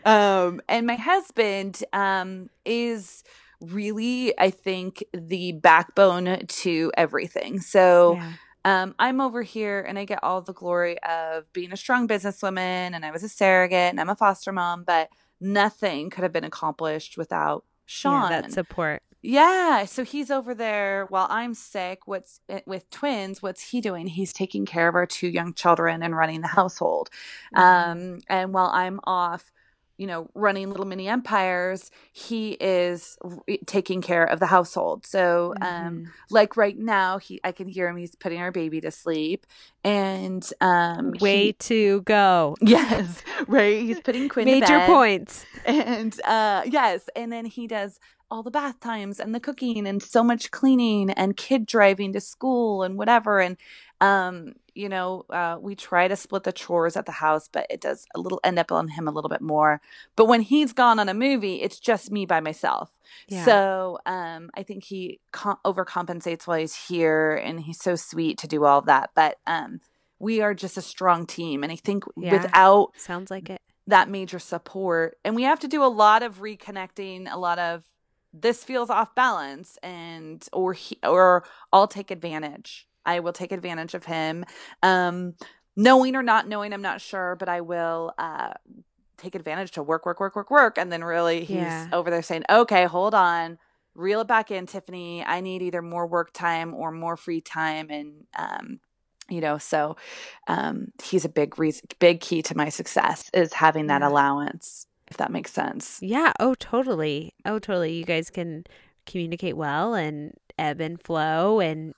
um, and my husband um, is really, I think, the backbone to everything. So Yeah. um, I'm over here and I get all the glory of being a strong businesswoman and I was a surrogate and I'm a foster mom, but nothing could have been accomplished without Sean. Yeah, that support. Yeah, so he's over there while I'm sick. What's eh, with twins? What's he doing? He's taking care of our two young children and running the household. Mhm. Um, and while I'm off, you know, running little mini empires, he is r- taking care of the household. So, um, Mhm. like right now, he I can hear him. He's putting our baby to sleep, and um, he- way to go. yes, right. He's putting Quinn to Major points. and uh yes and then he does all the bath times and the cooking and so much cleaning and kid driving to school and whatever and um you know uh we try to split the chores at the house but it does a little end up on him a little bit more but when he's gone on a movie it's just me by myself Yeah. so um i think he com- overcompensates while he's here and he's so sweet to do all of that but um we are just a strong team and i think Yeah. without Sounds like it. that major support and we have to do a lot of reconnecting a lot of this feels off balance and or he, or I'll take advantage I will take advantage of him um knowing or not knowing I'm not sure but I will uh take advantage to work work work work work and then really he's Yeah. over there saying okay hold on reel it back in Tiffany I need either more work time or more free time and um you know so um he's a big reason big key to my success is having that Yeah. allowance if that makes sense Yeah. Oh, totally. Oh, totally. You guys can communicate well and ebb and flow and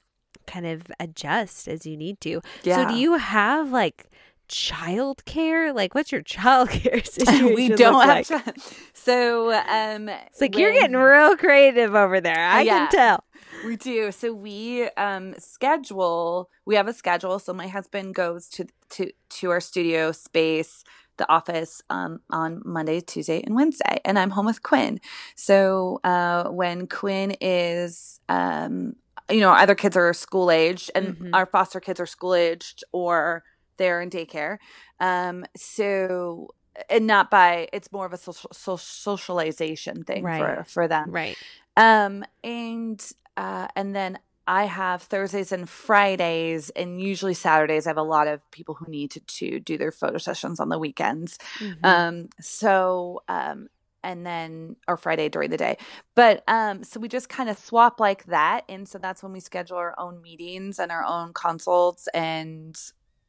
kind of adjust as you need to. So, do you have like childcare? Like, what's your childcare situation? we don't like? have to so um It's like you're getting real creative over there. I Yeah. can tell. We do. So we um schedule we have a schedule. So my husband goes to to to our studio space, the office um on Monday, Tuesday, and Wednesday. And I'm home with Quinn. So uh when Quinn is um you know, either kids are school aged and Mhm. our foster kids are school aged or they're in daycare. Um so and not by it's more of a social, social socialization thing for Right. for them. Right. Um, and uh, and then I have Thursdays and Fridays, and usually Saturdays. I have a lot of people who need to, to do their photo sessions on the weekends. Mhm. Um, so um, and then or Friday during the day. But um, so we just kind of swap like that, and so that's when we schedule our own meetings and our own consults and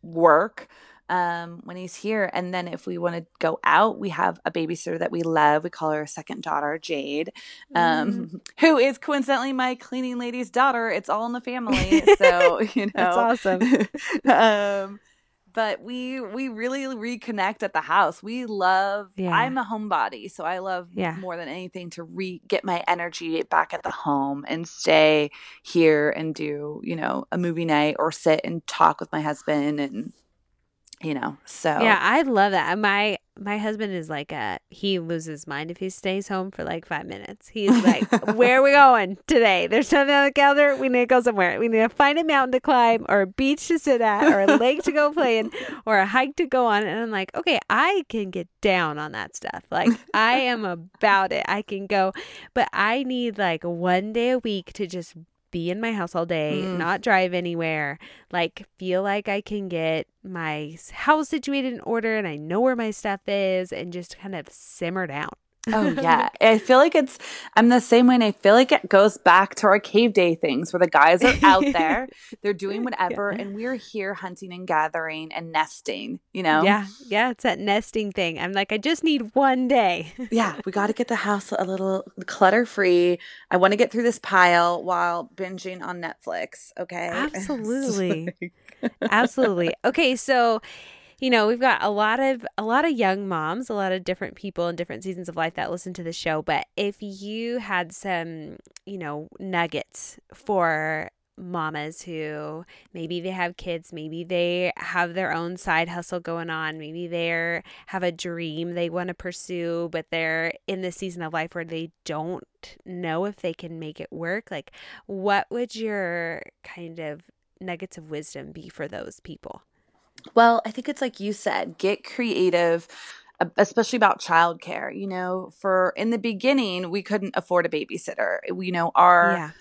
work um when he's here and then if we want to go out we have a babysitter that we love we call her second daughter jade um Mm. who is coincidentally my cleaning lady's daughter it's all in the family so you know That's awesome. um but we we really reconnect at the house we love Yeah. i'm a homebody so i love Yeah. more than anything to re get my energy back at the home and stay here and do you know a movie night or sit and talk with my husband and you know so Yeah, I love that. My my husband is like a he loses his mind if he stays home for like five minutes. He's like, "Where are we going today? There's nothing on the calendar. We need to go somewhere. We need to find a mountain to climb, or a beach to sit at, or a lake to go play in, or a hike to go on." And I'm like, "Okay, I can get down on that stuff. Like I am about it. I can go, but I need like one day a week to just." Be in my house all day, Mm. not drive anywhere, like feel like I can get my house situated in order and I know where my stuff is and just kind of simmer down. Oh yeah i feel like it's i'm the same way and i feel like it goes back to our cave day things where the guys are out there they're doing whatever and we're here hunting and gathering and nesting you know Yeah, yeah, it's that nesting thing. I'm like, I just need one day. yeah, we got to get the house a little clutter free. I want to get through this pile while binging on Netflix. Okay. Absolutely. Absolutely. Okay, so you know, we've got a lot of a lot of young moms, a lot of different people in different seasons of life that listen to the show, but if you had some, you know, nuggets for mamas who maybe they have kids, maybe they have their own side hustle going on, maybe they have a dream they want to pursue, but they're in the season of life where they don't know if they can make it work. Like, what would your kind of nuggets of wisdom be for those people? Well, I think it's like you said, get creative especially about childcare. You know, for in the beginning, we couldn't afford a babysitter. You know, our yeah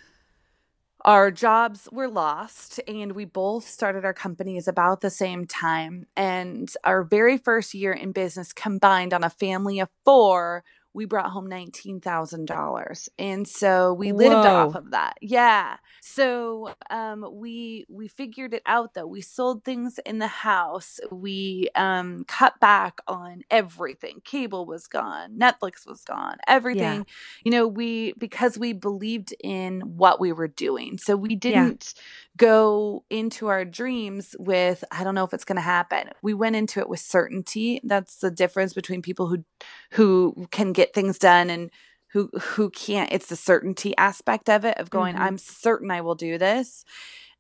our jobs were lost and we both started our companies about the same time and our very first year in business combined on a family of four we brought home $19,000. And so we lived Whoa. off of that. Yeah. So um, we we figured it out though. We sold things in the house. We um, cut back on everything. Cable was gone. Netflix was gone. Everything. Yeah. You know, we because we believed in what we were doing. So we didn't yeah. go into our dreams with I don't know if it's going to happen. We went into it with certainty. That's the difference between people who who can get things done and who who can't it's the certainty aspect of it of going mm-hmm. i'm certain i will do this.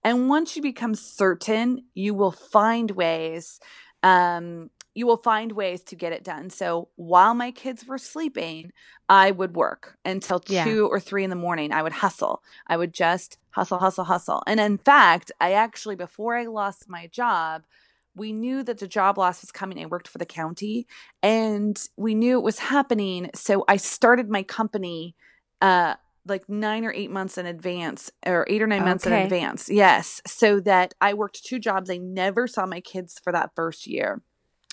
And once you become certain you will find ways um you will find ways to get it done. So while my kids were sleeping i would work until yeah. 2 or 3 in the morning. I would hustle. I would just hustle hustle hustle. And in fact i actually before i lost my job we knew that the job loss was coming. I worked for the county and we knew it was happening. So I started my company uh like nine or eight months in advance or eight or nine months in advance. Yes. So that I worked two jobs. I never saw my kids for that first year.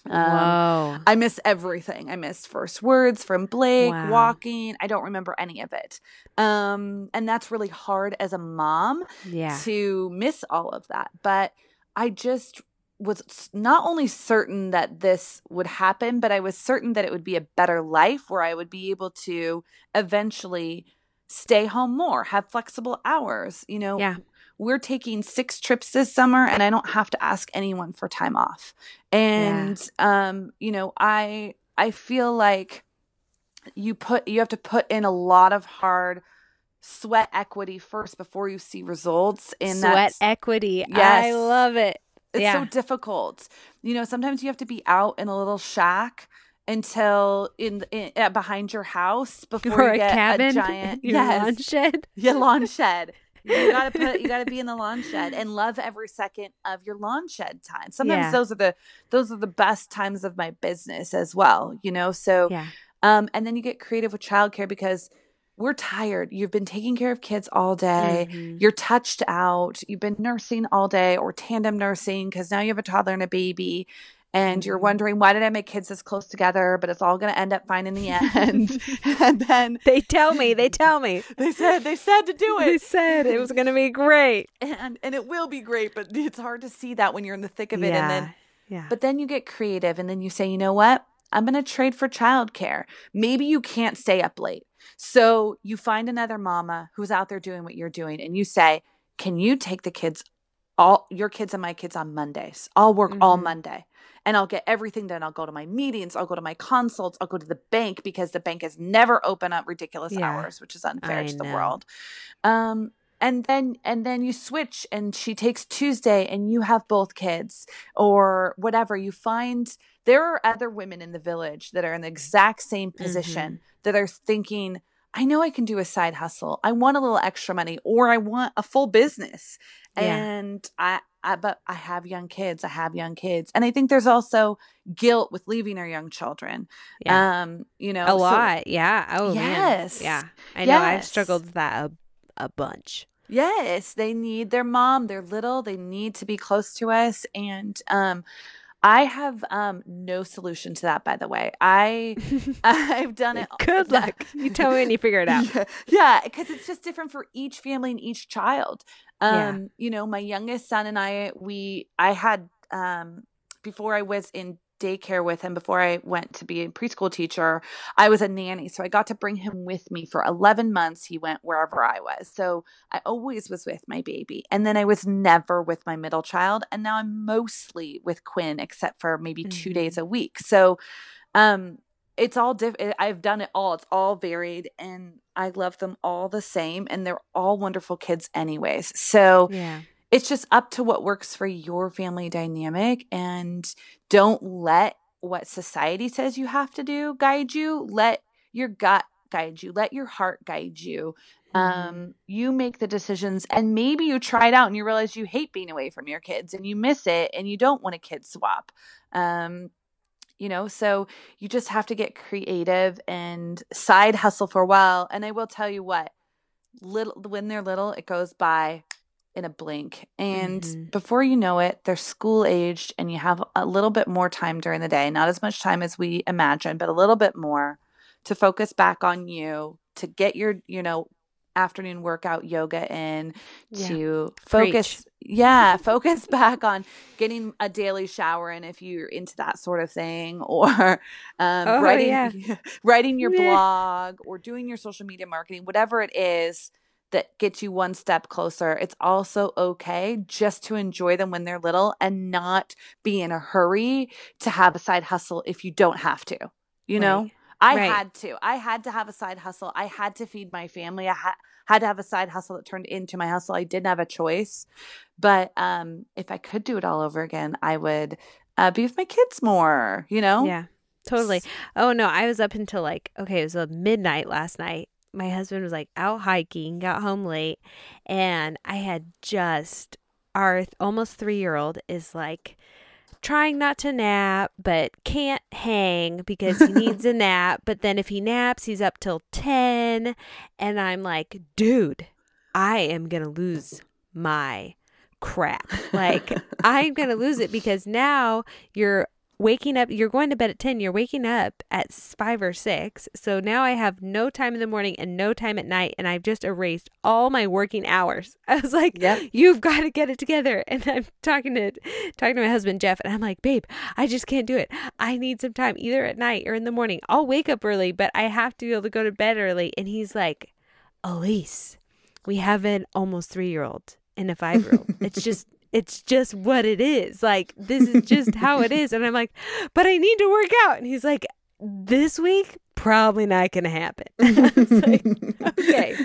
Um, I miss everything. I missed first words from Blake, wow. walking. I don't remember any of it. Um, and that's really hard as a mom yeah. to miss all of that. But I just was not only certain that this would happen, but I was certain that it would be a better life where I would be able to eventually stay home more, have flexible hours. You know, yeah. we're taking six trips this summer and I don't have to ask anyone for time off. And yeah. um, you know, I I feel like you put you have to put in a lot of hard sweat equity first before you see results in sweat equity. Yes. I love it. It's yeah. so difficult. You know, sometimes you have to be out in a little shack until in, in uh, behind your house before or you get a, cabin, a giant your yes, lawn shed. Your lawn shed. you gotta put you gotta be in the lawn shed and love every second of your lawn shed time. Sometimes yeah. those are the those are the best times of my business as well. You know, so yeah. um, and then you get creative with childcare because we're tired. You've been taking care of kids all day. Mm-hmm. You're touched out. You've been nursing all day or tandem nursing because now you have a toddler and a baby. And you're mm-hmm. wondering why did I make kids this close together? But it's all going to end up fine in the end. and then they tell me, they tell me, they said they said to do it. They said it was going to be great, and and it will be great. But it's hard to see that when you're in the thick of it. Yeah. And then yeah. But then you get creative, and then you say, you know what? I'm going to trade for childcare. Maybe you can't stay up late. So you find another mama who's out there doing what you're doing and you say, Can you take the kids, all your kids and my kids on Mondays? I'll work mm-hmm. all Monday and I'll get everything done. I'll go to my meetings, I'll go to my consults, I'll go to the bank because the bank has never open up ridiculous yeah, hours, which is unfair I to know. the world. Um, and then and then you switch and she takes Tuesday and you have both kids or whatever. You find there are other women in the village that are in the exact same position mm-hmm. that are thinking, I know I can do a side hustle. I want a little extra money or I want a full business. Yeah. And I, I, but I have young kids. I have young kids. And I think there's also guilt with leaving our young children. Yeah. Um, you know, a lot. yeah. Oh, yes. Man. Yeah. I know. Yes. I've struggled with that a, a bunch. Yes, they need their mom. They're little. They need to be close to us. And um, I have um no solution to that by the way. I I've done it Good luck. You tell me when you figure it out. yeah, because yeah, it's just different for each family and each child. Um yeah. you know, my youngest son and I we I had um before I was in daycare with him before I went to be a preschool teacher. I was a nanny. So I got to bring him with me for 11 months. He went wherever I was. So I always was with my baby. And then I was never with my middle child. And now I'm mostly with Quinn, except for maybe mm-hmm. two days a week. So, um, it's all different. I've done it all. It's all varied and I love them all the same and they're all wonderful kids anyways. So, yeah it's just up to what works for your family dynamic and don't let what society says you have to do guide you. Let your gut guide you. Let your heart guide you. Mm-hmm. um you make the decisions and maybe you try it out and you realize you hate being away from your kids and you miss it and you don't want a kid swap. Um you know so you just have to get creative and side hustle for a while and i will tell you what little when they're little it goes by in a blink. And mm-hmm. before you know it, they're school aged and you have a little bit more time during the day. Not as much time as we imagine, but a little bit more to focus back on you, to get your, you know, afternoon workout yoga in, yeah. to focus. Preach. Yeah, focus back on getting a daily shower in if you're into that sort of thing, or um, oh, writing yeah. writing your blog, or doing your social media marketing, whatever it is that gets you one step closer. It's also okay just to enjoy them when they're little and not be in a hurry to have a side hustle if you don't have to. You know, right. I right. had to. I had to have a side hustle. I had to feed my family. I ha- had to have a side hustle that turned into my hustle. I didn't have a choice. But um, if I could do it all over again, I would uh, be with my kids more, you know? Yeah. Totally. Oh no, I was up until like okay, it was a midnight last night my husband was like out hiking, got home late, and I had just our almost three year old is like trying not to nap, but can't hang because he needs a nap. But then if he naps, he's up till 10. And I'm like, dude, I am going to lose my crap. Like, I'm going to lose it because now you're waking up you're going to bed at 10 you're waking up at 5 or 6 so now i have no time in the morning and no time at night and i've just erased all my working hours. I was like yep. you've got to get it together. And i'm talking to talking to my husband jeff and i'm like babe i just can't do it. I need some time either at night or in the morning. I'll wake up early but i have to be able to go to bed early. And he's like elise we have an almost three year old and a five year old it's just it's just what it is. Like, this is just how it is. And I'm like, but I need to work out. And he's like, this week, probably not going to happen. like, okay.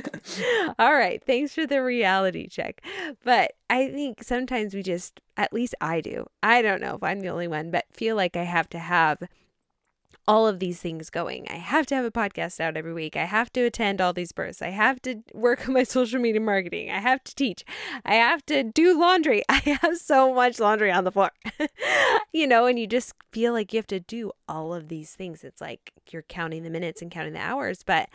All right. Thanks for the reality check. But I think sometimes we just, at least I do, I don't know if I'm the only one, but feel like I have to have all of these things going. I have to have a podcast out every week. I have to attend all these births. I have to work on my social media marketing. I have to teach. I have to do laundry. I have so much laundry on the floor. you know, and you just feel like you have to do all of these things. It's like you're counting the minutes and counting the hours. But,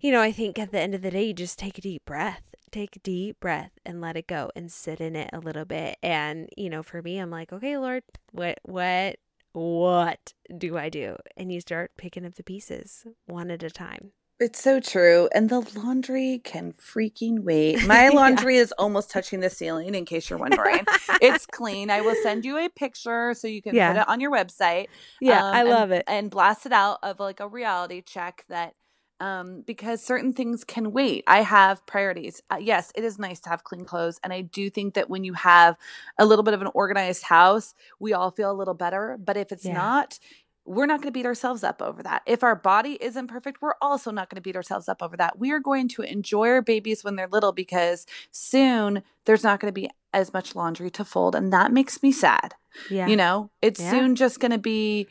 you know, I think at the end of the day, you just take a deep breath take a deep breath and let it go and sit in it a little bit and you know for me i'm like okay lord what what what do I do? And you start picking up the pieces one at a time. It's so true. And the laundry can freaking wait. My laundry yeah. is almost touching the ceiling, in case you're wondering. it's clean. I will send you a picture so you can yeah. put it on your website. Yeah, um, I love and, it. And blast it out of like a reality check that um, because certain things can wait. I have priorities. Uh, yes, it is nice to have clean clothes. And I do think that when you have a little bit of an organized house, we all feel a little better. But if it's yeah. not, we're not going to beat ourselves up over that. If our body isn't perfect, we're also not going to beat ourselves up over that. We are going to enjoy our babies when they're little because soon there's not going to be as much laundry to fold. And that makes me sad. Yeah. You know, it's yeah. soon just going to be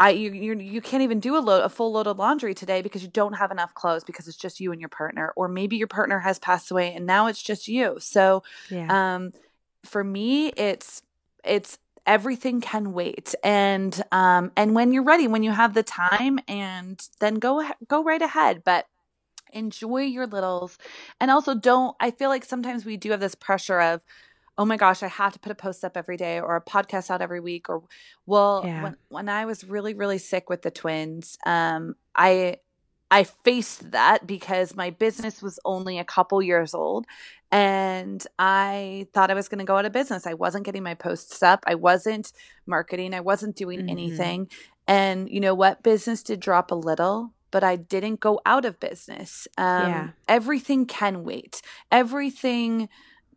I you you you can't even do a load a full load of laundry today because you don't have enough clothes because it's just you and your partner or maybe your partner has passed away and now it's just you. So yeah. um for me it's it's everything can wait and um and when you're ready when you have the time and then go go right ahead but enjoy your littles and also don't I feel like sometimes we do have this pressure of oh my gosh, I have to put a post up every day or a podcast out every week. Or, well, yeah. when, when I was really, really sick with the twins, um, I, I faced that because my business was only a couple years old and I thought I was going to go out of business. I wasn't getting my posts up. I wasn't marketing. I wasn't doing mm-hmm. anything. And you know what? Business did drop a little, but I didn't go out of business. Um, yeah. Everything can wait. Everything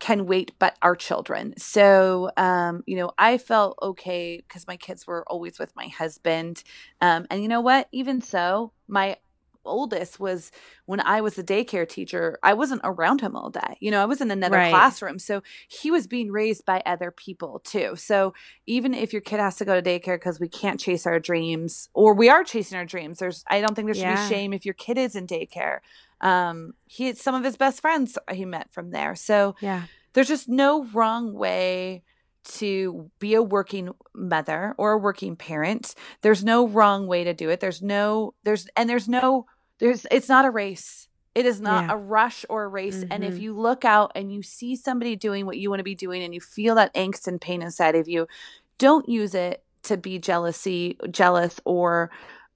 can wait but our children. So, um, you know, I felt okay because my kids were always with my husband. Um, and you know what? Even so, my oldest was when I was a daycare teacher, I wasn't around him all day. You know, I was in another right. classroom. So he was being raised by other people too. So even if your kid has to go to daycare because we can't chase our dreams or we are chasing our dreams, there's I don't think there should yeah. be shame if your kid is in daycare. Um he had some of his best friends he met from there. So yeah. There's just no wrong way to be a working mother or a working parent. There's no wrong way to do it. There's no there's and there's no there's it's not a race. It is not yeah. a rush or a race. Mm-hmm. And if mm-hmm. you look out and you see somebody doing what you want to be doing and you feel that angst and pain inside of you, don't use it to be jealousy, jealous or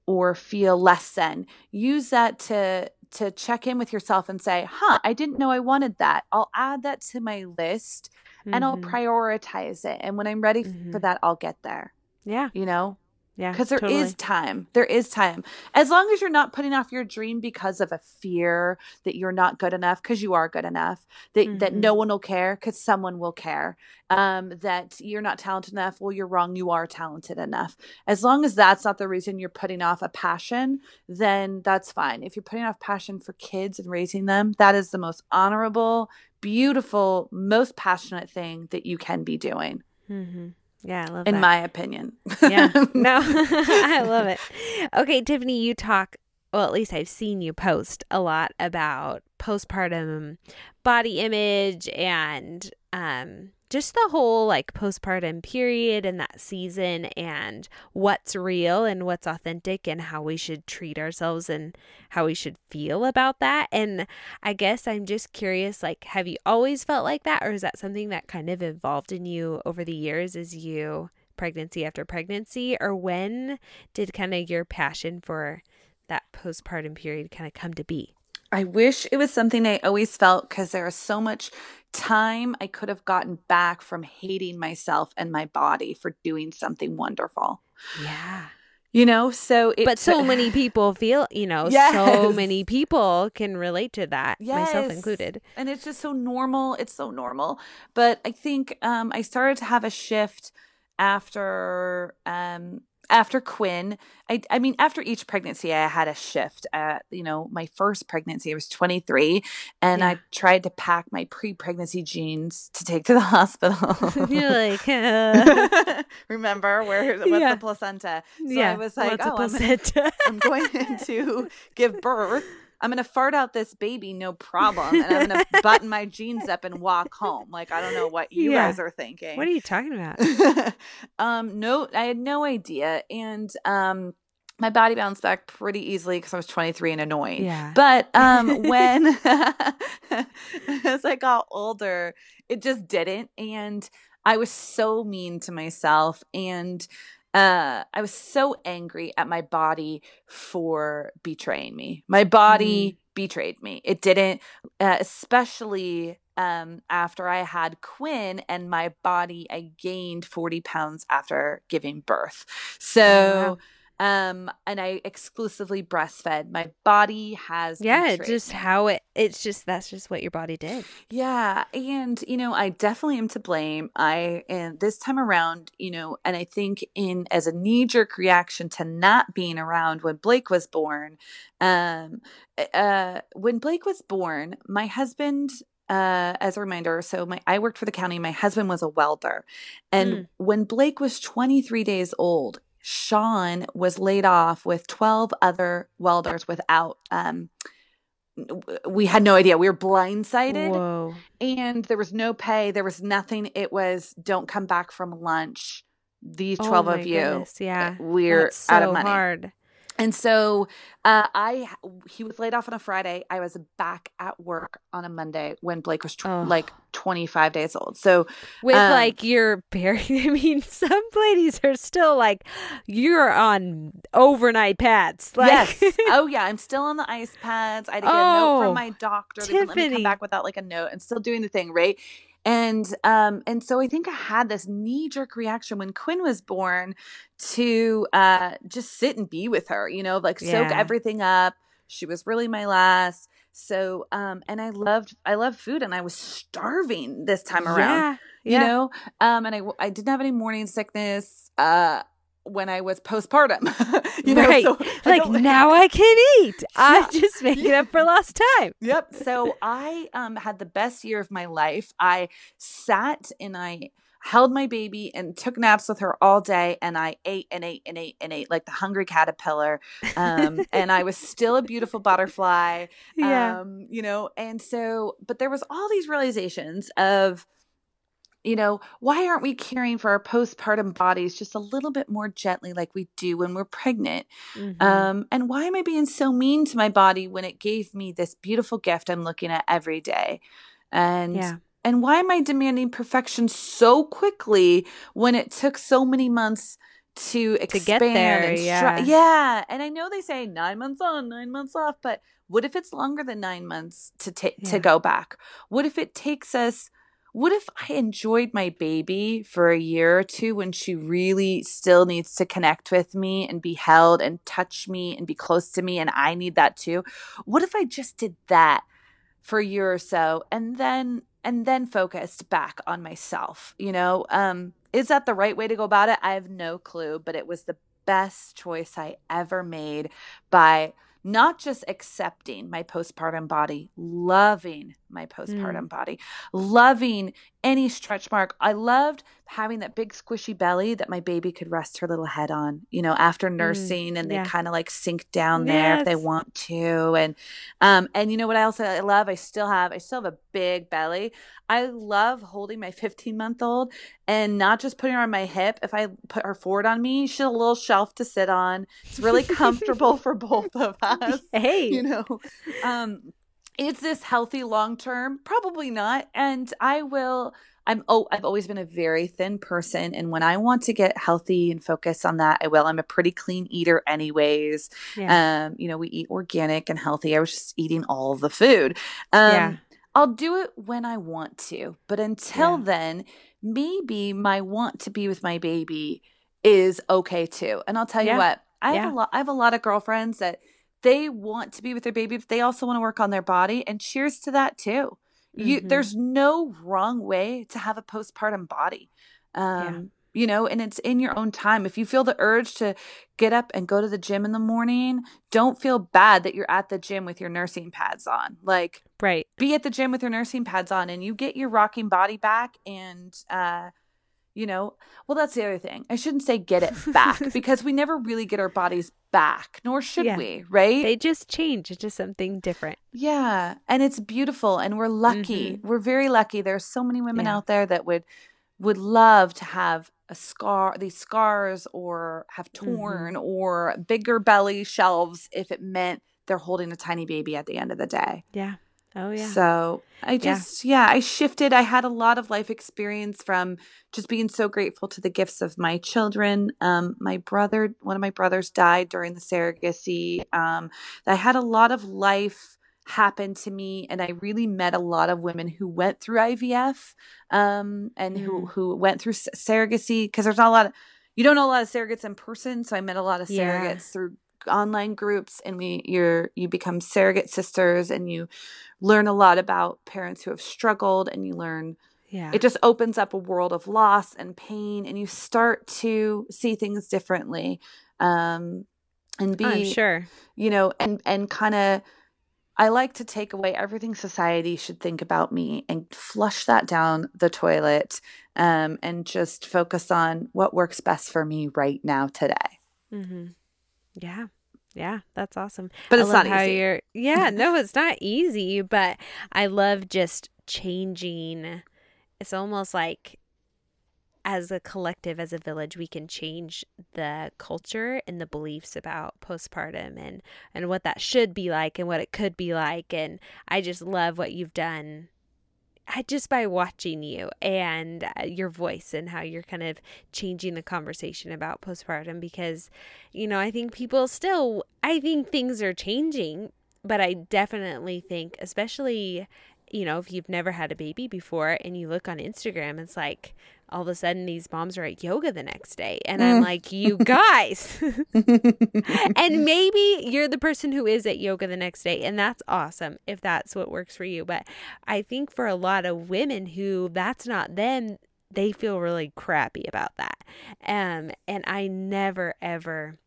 or feel less than. Use that to to check in with yourself and say, "Huh, I didn't know I wanted that. I'll add that to my list mm-hmm. and I'll mm-hmm. prioritize it. And when I'm ready mm-hmm. for that, I'll get there." Yeah. You know? Yeah. Because there totally. is time. There is time. As long as you're not putting off your dream because of a fear that you're not good enough, because you are good enough, that, mm-hmm. that no one will care, because someone will care, um, that you're not talented enough. Well, you're wrong. You are talented enough. As long as that's not the reason you're putting off a passion, then that's fine. If you're putting off passion for kids and raising them, that is the most honorable, beautiful, most passionate thing that you can be doing. Mm-hmm. Yeah, I love in that. my opinion. yeah. No, I love it. Okay, Tiffany, you talk, well, at least I've seen you post a lot about postpartum body image and um just the whole like postpartum period and that season and what's real and what's authentic and how we should treat ourselves and how we should feel about that. And I guess I'm just curious like have you always felt like that or is that something that kind of evolved in you over the years as you pregnancy after pregnancy or when did kind of your passion for that postpartum period kind of come to be? I wish it was something I always felt because there is so much time I could have gotten back from hating myself and my body for doing something wonderful. Yeah. You know, so it, But so many people feel, you know, yes. so many people can relate to that, yes. myself included. And it's just so normal. It's so normal. But I think um I started to have a shift after um after Quinn, I, I mean, after each pregnancy, I had a shift. At you know, my first pregnancy, I was 23, and yeah. I tried to pack my pre-pregnancy jeans to take to the hospital. You're like, uh... remember where what's yeah. the placenta? So yeah, I was like, oh, I'm, I'm going to give birth I'm gonna fart out this baby, no problem, and I'm gonna button my jeans up and walk home. Like I don't know what you yeah. guys are thinking. What are you talking about? um, no, I had no idea, and um, my body bounced back pretty easily because I was 23 and annoying. Yeah. But um, when as I got older, it just didn't, and I was so mean to myself, and uh, I was so angry at my body for betraying me. My body mm. betrayed me. It didn't, uh, especially um, after I had Quinn and my body, I gained 40 pounds after giving birth. So, oh, wow um and i exclusively breastfed. My body has yeah just how it it's just that's just what your body did. Yeah and you know i definitely am to blame. I and this time around you know and i think in as a knee-jerk reaction to not being around when blake was born um uh when blake was born my husband uh, as a reminder, so my I worked for the county. My husband was a welder, and mm. when Blake was 23 days old, Sean was laid off with 12 other welders without um we had no idea. We were blindsided. Whoa. And there was no pay. There was nothing. It was don't come back from lunch. These 12 oh of you. Goodness, yeah. We're so out of money. hard. And so uh, I he was laid off on a Friday. I was back at work on a Monday when Blake was tw- Oh. like 25 days old. So With Um, like your very, I mean, some ladies are still like, you're on overnight pads. Like, yes, oh yeah, I'm still on the ice pads. I had to get a note Oh, from my doctor. They let me come back without like a note, and still doing the thing right. And um and so I think I had this knee jerk reaction when Quinn was born to uh just sit and be with her, you know, like soak Yeah. everything up. She was really my last. So um and I loved I loved food and I was starving this time around yeah, you yeah. know um and i i didn't have any morning sickness uh when i was postpartum you know Right. so like now I can eat. Yeah. just making up for lost time. yep so i um had the best year of my life i sat and i held my baby and took naps with her all day and i ate and ate and ate and ate like the hungry caterpillar um and i was still a beautiful butterfly Yeah. um you know and so but there was all these realizations of you know why aren't we caring for our postpartum bodies just a little bit more gently like we do when we're pregnant Mhm. um and why am i being so mean to my body when it gave me this beautiful gift i'm looking at every day and yeah. and why am i demanding perfection so quickly when it took so many months to expand get there, and yeah. yeah and i know they say nine months on nine months off but what if it's longer than nine months to take Yeah. to go back what if it takes us what if i enjoyed my baby for a year or two when she really still needs to connect with me and be held and touch me and be close to me and i need that too? What if i just did that for a year or so and then and then focused back on myself you know? Um is that the right way to go about it? I have no clue but it was the best choice i ever made by not just accepting my postpartum body loving my postpartum body loving any stretch mark i loved having that big squishy belly that my baby could rest her little head on you know after nursing and yeah. they kind of like sink down there if they want to and um, and you know what else I love? I still have, I still have a big belly. I love holding my 15 month old and not just putting her on my hip. If I put her forward on me, she has a little shelf to sit on. It's really comfortable for both of us. Hey. You know, um, is this healthy long term? Probably not. And I will. I'm oh, I've always been a very thin person, and when I want to get healthy and focus on that, I will. I'm a pretty clean eater, anyways. yeah. Um, you know, we eat organic and healthy. I was just eating all the food. Um, Yeah. I'll do it when I want to, but until Yeah. then, maybe my want to be with my baby is okay too. And I'll tell you what, I have a lot. I have a lot of girlfriends that they want to be with their baby, but they also want to work on their body. And cheers to that too. You, Mhm. there's no wrong way to have a postpartum body. Um, you know, and it's in your own time. If you feel the urge to get up and go to the gym in the morning, don't feel bad that you're at the gym with your nursing pads on. Like, Right. be at the gym with your nursing pads on and you get your rocking body back and uh you know well that's the other thing i shouldn't say get it back because we never really get our bodies back nor should Yeah. we right They just change into something different. yeah and it's beautiful and we're lucky we're very lucky there's so many women Mm-hmm. Yeah. out there that would would love to have a scar these scars or have Mm-hmm. torn or bigger belly shelves if it meant they're holding a tiny baby at the end of the day Yeah. Oh yeah. so I just, yeah. I shifted. I had a lot of life experience from just being so grateful to the gifts of my children. Um, my brother, one of my brothers died during the surrogacy. Um, I had a lot of life happen to me, and I really met a lot of women who went through IVF um, and who Mm. who went through surrogacy because there's not a lot of you don't know a lot of surrogates in person. So I met a lot of Yeah. surrogates through online groups and we you're you become surrogate sisters and you learn a lot about parents who have struggled and you learn yeah. it just opens up a world of loss and pain and you start to see things differently um and be I'm sure. you know and and kind of I like to take away everything society should think about me and flush that down the toilet um, and just focus on what works best for me right now today. Mm-hmm. Yeah. Yeah, that's awesome. But I it's not how easy. You're, yeah, no, it's not easy, but I love just changing. It's almost like as a collective, as a village, we can change the culture and the beliefs about postpartum and, and what that should be like and what it could be like. And I just love what you've done just by watching you and uh, your voice and how you're kind of changing the conversation about postpartum because you know I think people still I think things are changing but I definitely think especially you know if you've never had a baby before and you look on Instagram it's like all of a sudden these moms are at yoga the next day. And i'm mm. like you guys. And maybe you're the person who is at yoga the next day and that's awesome if that's what works for you. But i think for a lot of women who that's not them they feel really crappy about that. Um and i never ever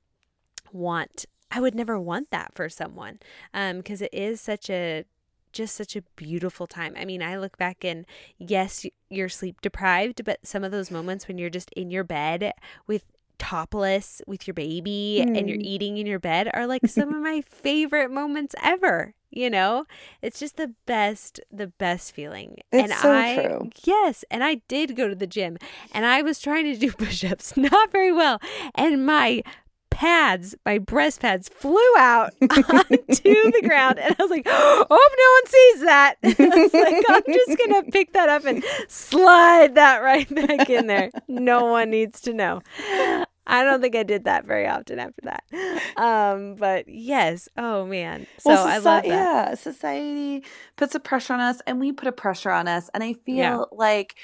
want I would never want that for someone um because it is such a just such a beautiful time. I mean, I look back and yes, you're sleep deprived, but some of those moments when you're just in your bed with topless with your baby mm. and you're mm. eating in your bed are like some of my favorite moments ever. You know, it's just the best, the best feeling. It's and so I, true. yes, and I did go to the gym and I was trying to do push ups, not very well. And my pads, my breast pads flew out onto the ground. And I was like, oh, no one sees that. I was like, I'm just going to pick that up and slide that right back in there. No one needs to know. I don't think I did that very often after that. Um, but yes, oh man. So well, I love that. Yeah, society puts a pressure on us and we put a pressure on us. And I feel yeah. like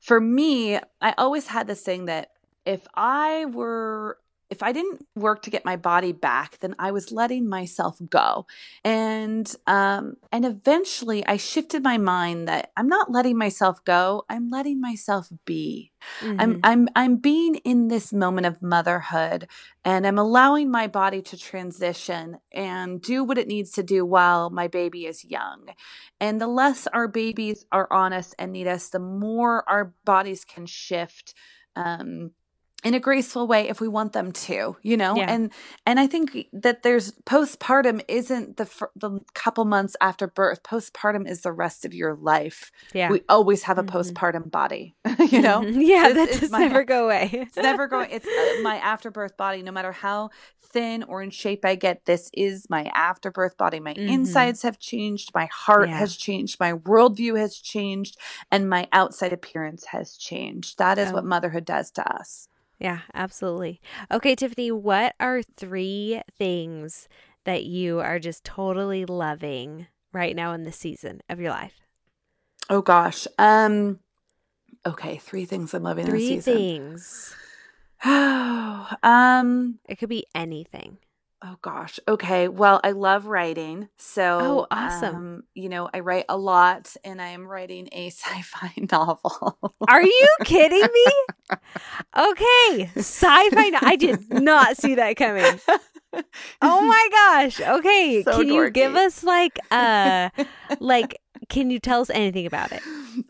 for me, I always had this thing that if I were if I didn't work to get my body back, then I was letting myself go. And um and eventually I shifted my mind that I'm not letting myself go, I'm letting myself be. Mm-hmm. I'm I'm I'm being in this moment of motherhood and I'm allowing my body to transition and do what it needs to do while my baby is young. And the less our babies are honest and need us, the more our bodies can shift um in a graceful way if we want them to you know yeah. and and i think that there's postpartum isn't the the couple months after birth postpartum is the rest of your life yeah we always have a mm-hmm. postpartum body you know yeah it's, that it's just my, never go away it's never going it's uh, my afterbirth body no matter how thin or in shape i get this is my afterbirth body my mm-hmm. insides have changed my heart yeah. has changed my worldview has changed and my outside appearance has changed that is oh. what motherhood does to us yeah, absolutely. Okay, Tiffany, what are three things that you are just totally loving right now in the season of your life? Oh gosh. Um okay, three things I'm loving three in the season. things. Oh, um it could be anything. Oh gosh. Okay. Well, I love writing. So, oh, awesome. Um, you know, I write a lot and I am writing a sci-fi novel. Are you kidding me? Okay. Sci-fi no- I did not see that coming. Oh my gosh. Okay. So can dorky. you give us like uh like can you tell us anything about it?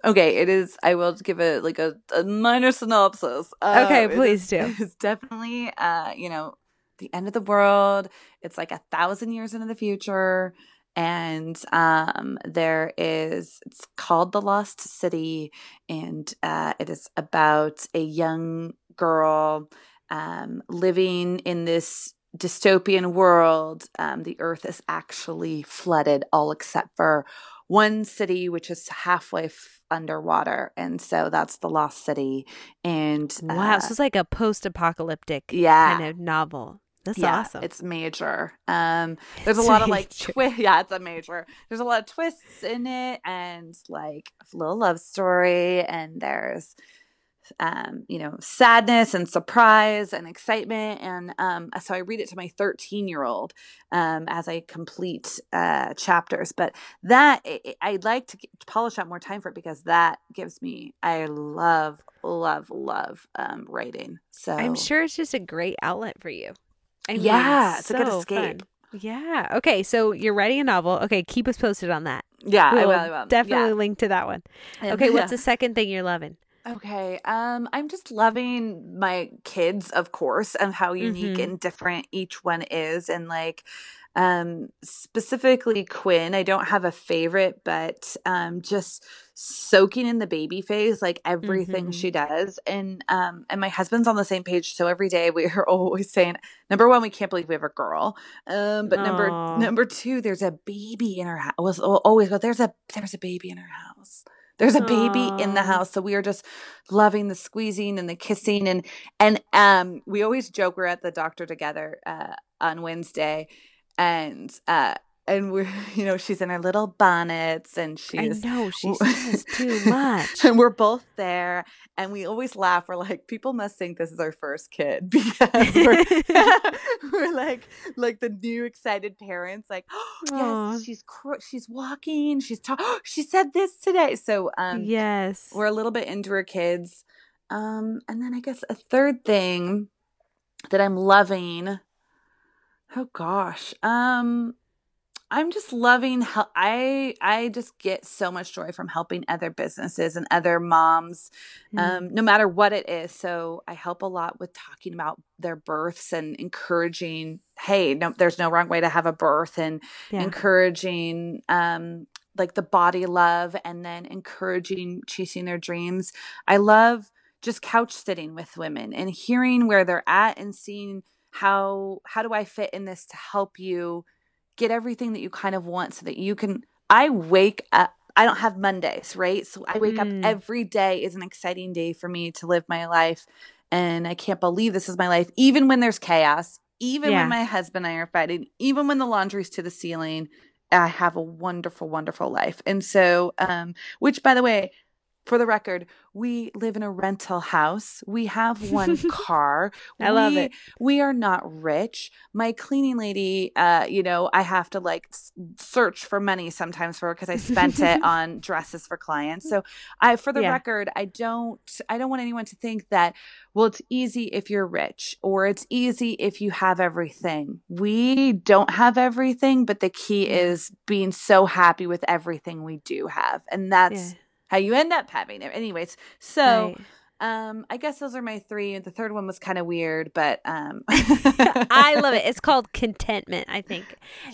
Okay, it is I will give it like a, a minor synopsis. Uh, okay, please do. It's definitely uh, you know, the end of the world. It's like a thousand years into the future. And um, there is, it's called The Lost City. And uh, it is about a young girl um, living in this dystopian world. Um, the earth is actually flooded, all except for one city, which is halfway f- underwater. And so that's the Lost City. And wow, uh, so it's like a post apocalyptic yeah. kind of novel. That's yeah, awesome. It's major. Um, there's it's a lot major. of like twist. Yeah, it's a major. There's a lot of twists in it, and like a little love story, and there's, um, you know, sadness and surprise and excitement, and um, so I read it to my 13 year old, um, as I complete uh chapters. But that I'd like to polish out more time for it because that gives me. I love, love, love um writing. So I'm sure it's just a great outlet for you. I mean, yeah, it's so a good escape. Fun. Yeah. Okay. So you're writing a novel. Okay. Keep us posted on that. Yeah, we'll I will. I will. Definitely yeah. link to that one. Okay. What's the second thing you're loving? Okay. Um, I'm just loving my kids, of course, and how unique mm-hmm. and different each one is. And like, Um, specifically Quinn, I don't have a favorite, but um, just soaking in the baby phase, like everything Mhm. she does. And um, and my husband's on the same page. So every day we are always saying, number one, we can't believe we have a girl. Um, but number number two, there's a baby in our house. We'll always go, there's a there's a baby in our house. There's a baby in the house. So we are just loving the squeezing and the kissing and and um we always joke we're at the doctor together uh on Wednesday and uh and we're you know she's in her little bonnets and she's I know she says too much. and we're both there and we always laugh we're like people must think this is our first kid because we're, we're like like the new excited parents like Aw. yes she's cr- she's walking she's ta- she said this today so um yes. we're a little bit into her kids um and then i guess a third thing that i'm loving oh gosh um i'm just loving how i i just get so much joy from helping other businesses and other moms Mm. um, no matter what it is. So I help a lot with talking about their births and encouraging, hey, no, there's no wrong way to have a birth, and yeah. encouraging um, like the body love, and then encouraging chasing their dreams. I love just couch sitting with women and hearing where they're at and seeing how how do I fit in this to help you get everything that you kind of want so that you can I wake up I don't have Mondays, right? So I wake Mm. up every day is an exciting day for me to live my life. And I can't believe this is my life, even when there's chaos, even Yeah. when my husband and I are fighting, even when the laundry's to the ceiling. I have a wonderful, wonderful life. And so, um, which by the way, for the record, we live in a rental house. We have one car. I love it. We are not rich. My cleaning lady, uh, you know, I have to like s- search for money sometimes for because I spent it on dresses for clients. So, I, for the Yeah. record, I don't, I don't want anyone to think that, well, it's easy if you're rich or it's easy if you have everything. We don't have everything, but the key is being so happy with everything we do have, and that's Yeah. How you end up having it. Anyways, so. Right. Um, I guess those are my three. The third one was kind of weird, but um I love it. It's called contentment, I think,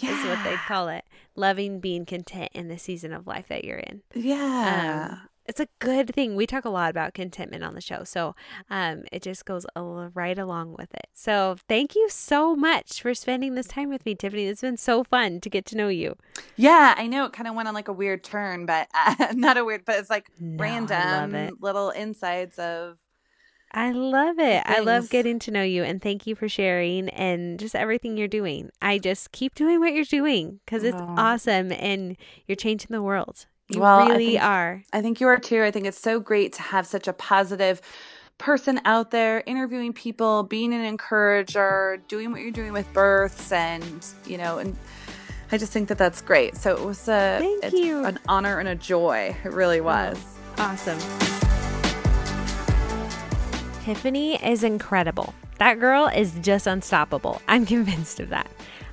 is what they call it. Loving being content in the season of life that you're in. Yeah. Um, it's a good thing. We talk a lot about contentment on the show. So um, it just goes right along with it. So thank you so much for spending this time with me, Tiffany. It's been so fun to get to know you. yeah, I know it kind of went on like a weird turn, but uh, not a weird, but it's like No, random it. little insights of I love it. I love getting to know you and thank you for sharing and just everything you're doing. I just keep doing what you're doing because it's Aw. awesome and you're changing the world. You Well, I really think- are. I think you are too. I think it's so great to have such a positive person out there interviewing people, being an encourager, doing what you're doing with births, and you know, and I just think that that's great. So it was a Thank it's you. an honor and a joy. It really was. Awesome. Tiffany is incredible. That girl is just unstoppable. I'm convinced of that.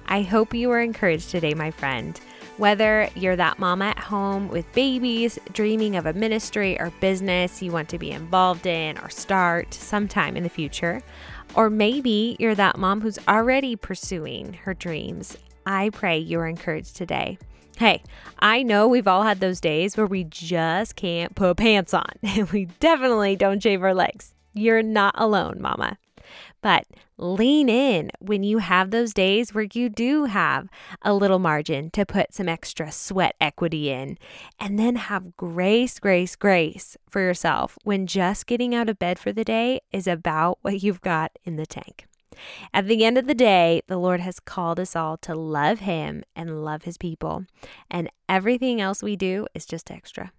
I hope you were encouraged today, my friend. Whether you're that mom at home with babies, dreaming of a ministry or business you want to be involved in or start sometime in the future, or maybe you're that mom who's already pursuing her dreams, I pray you're encouraged today. Hey, I know we've all had those days where we just can't put pants on, and we definitely don't shave our legs. You're not alone, mama. But lean in when you have those days where you do have a little margin to put some extra sweat equity in, and then have grace, grace, grace for yourself when just getting out of bed for the day is about what you've got in the tank. At the end of the day, the Lord has called us all to love Him and love His people, and everything else we do is just extra.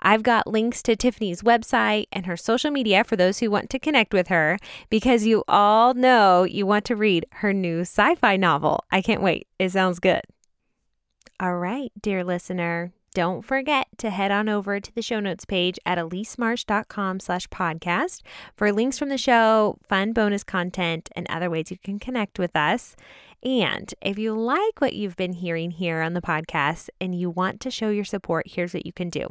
I've got links to Tiffany's website and her social media for those who want to connect with her because you all know you want to read her new sci fi novel. I can't wait. It sounds good. All right, dear listener, don't forget to head on over to the show notes page at elisemarsh.com slash podcast for links from the show, fun bonus content, and other ways you can connect with us. And if you like what you've been hearing here on the podcast and you want to show your support, here's what you can do.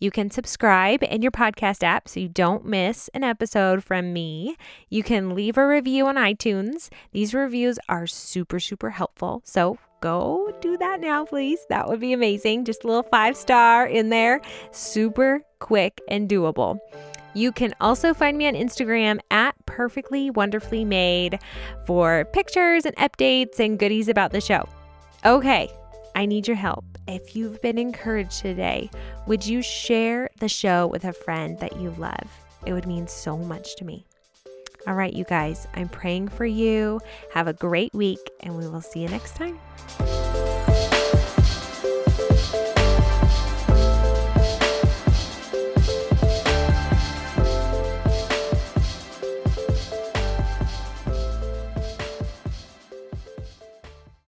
You can subscribe in your podcast app so you don't miss an episode from me. You can leave a review on iTunes. These reviews are super, super helpful. So go do that now, please. That would be amazing. Just a little five star in there. Super quick and doable. You can also find me on Instagram at perfectly wonderfully made for pictures and updates and goodies about the show. Okay, I need your help. If you've been encouraged today, would you share the show with a friend that you love? It would mean so much to me. All right, you guys, I'm praying for you. Have a great week, and we will see you next time.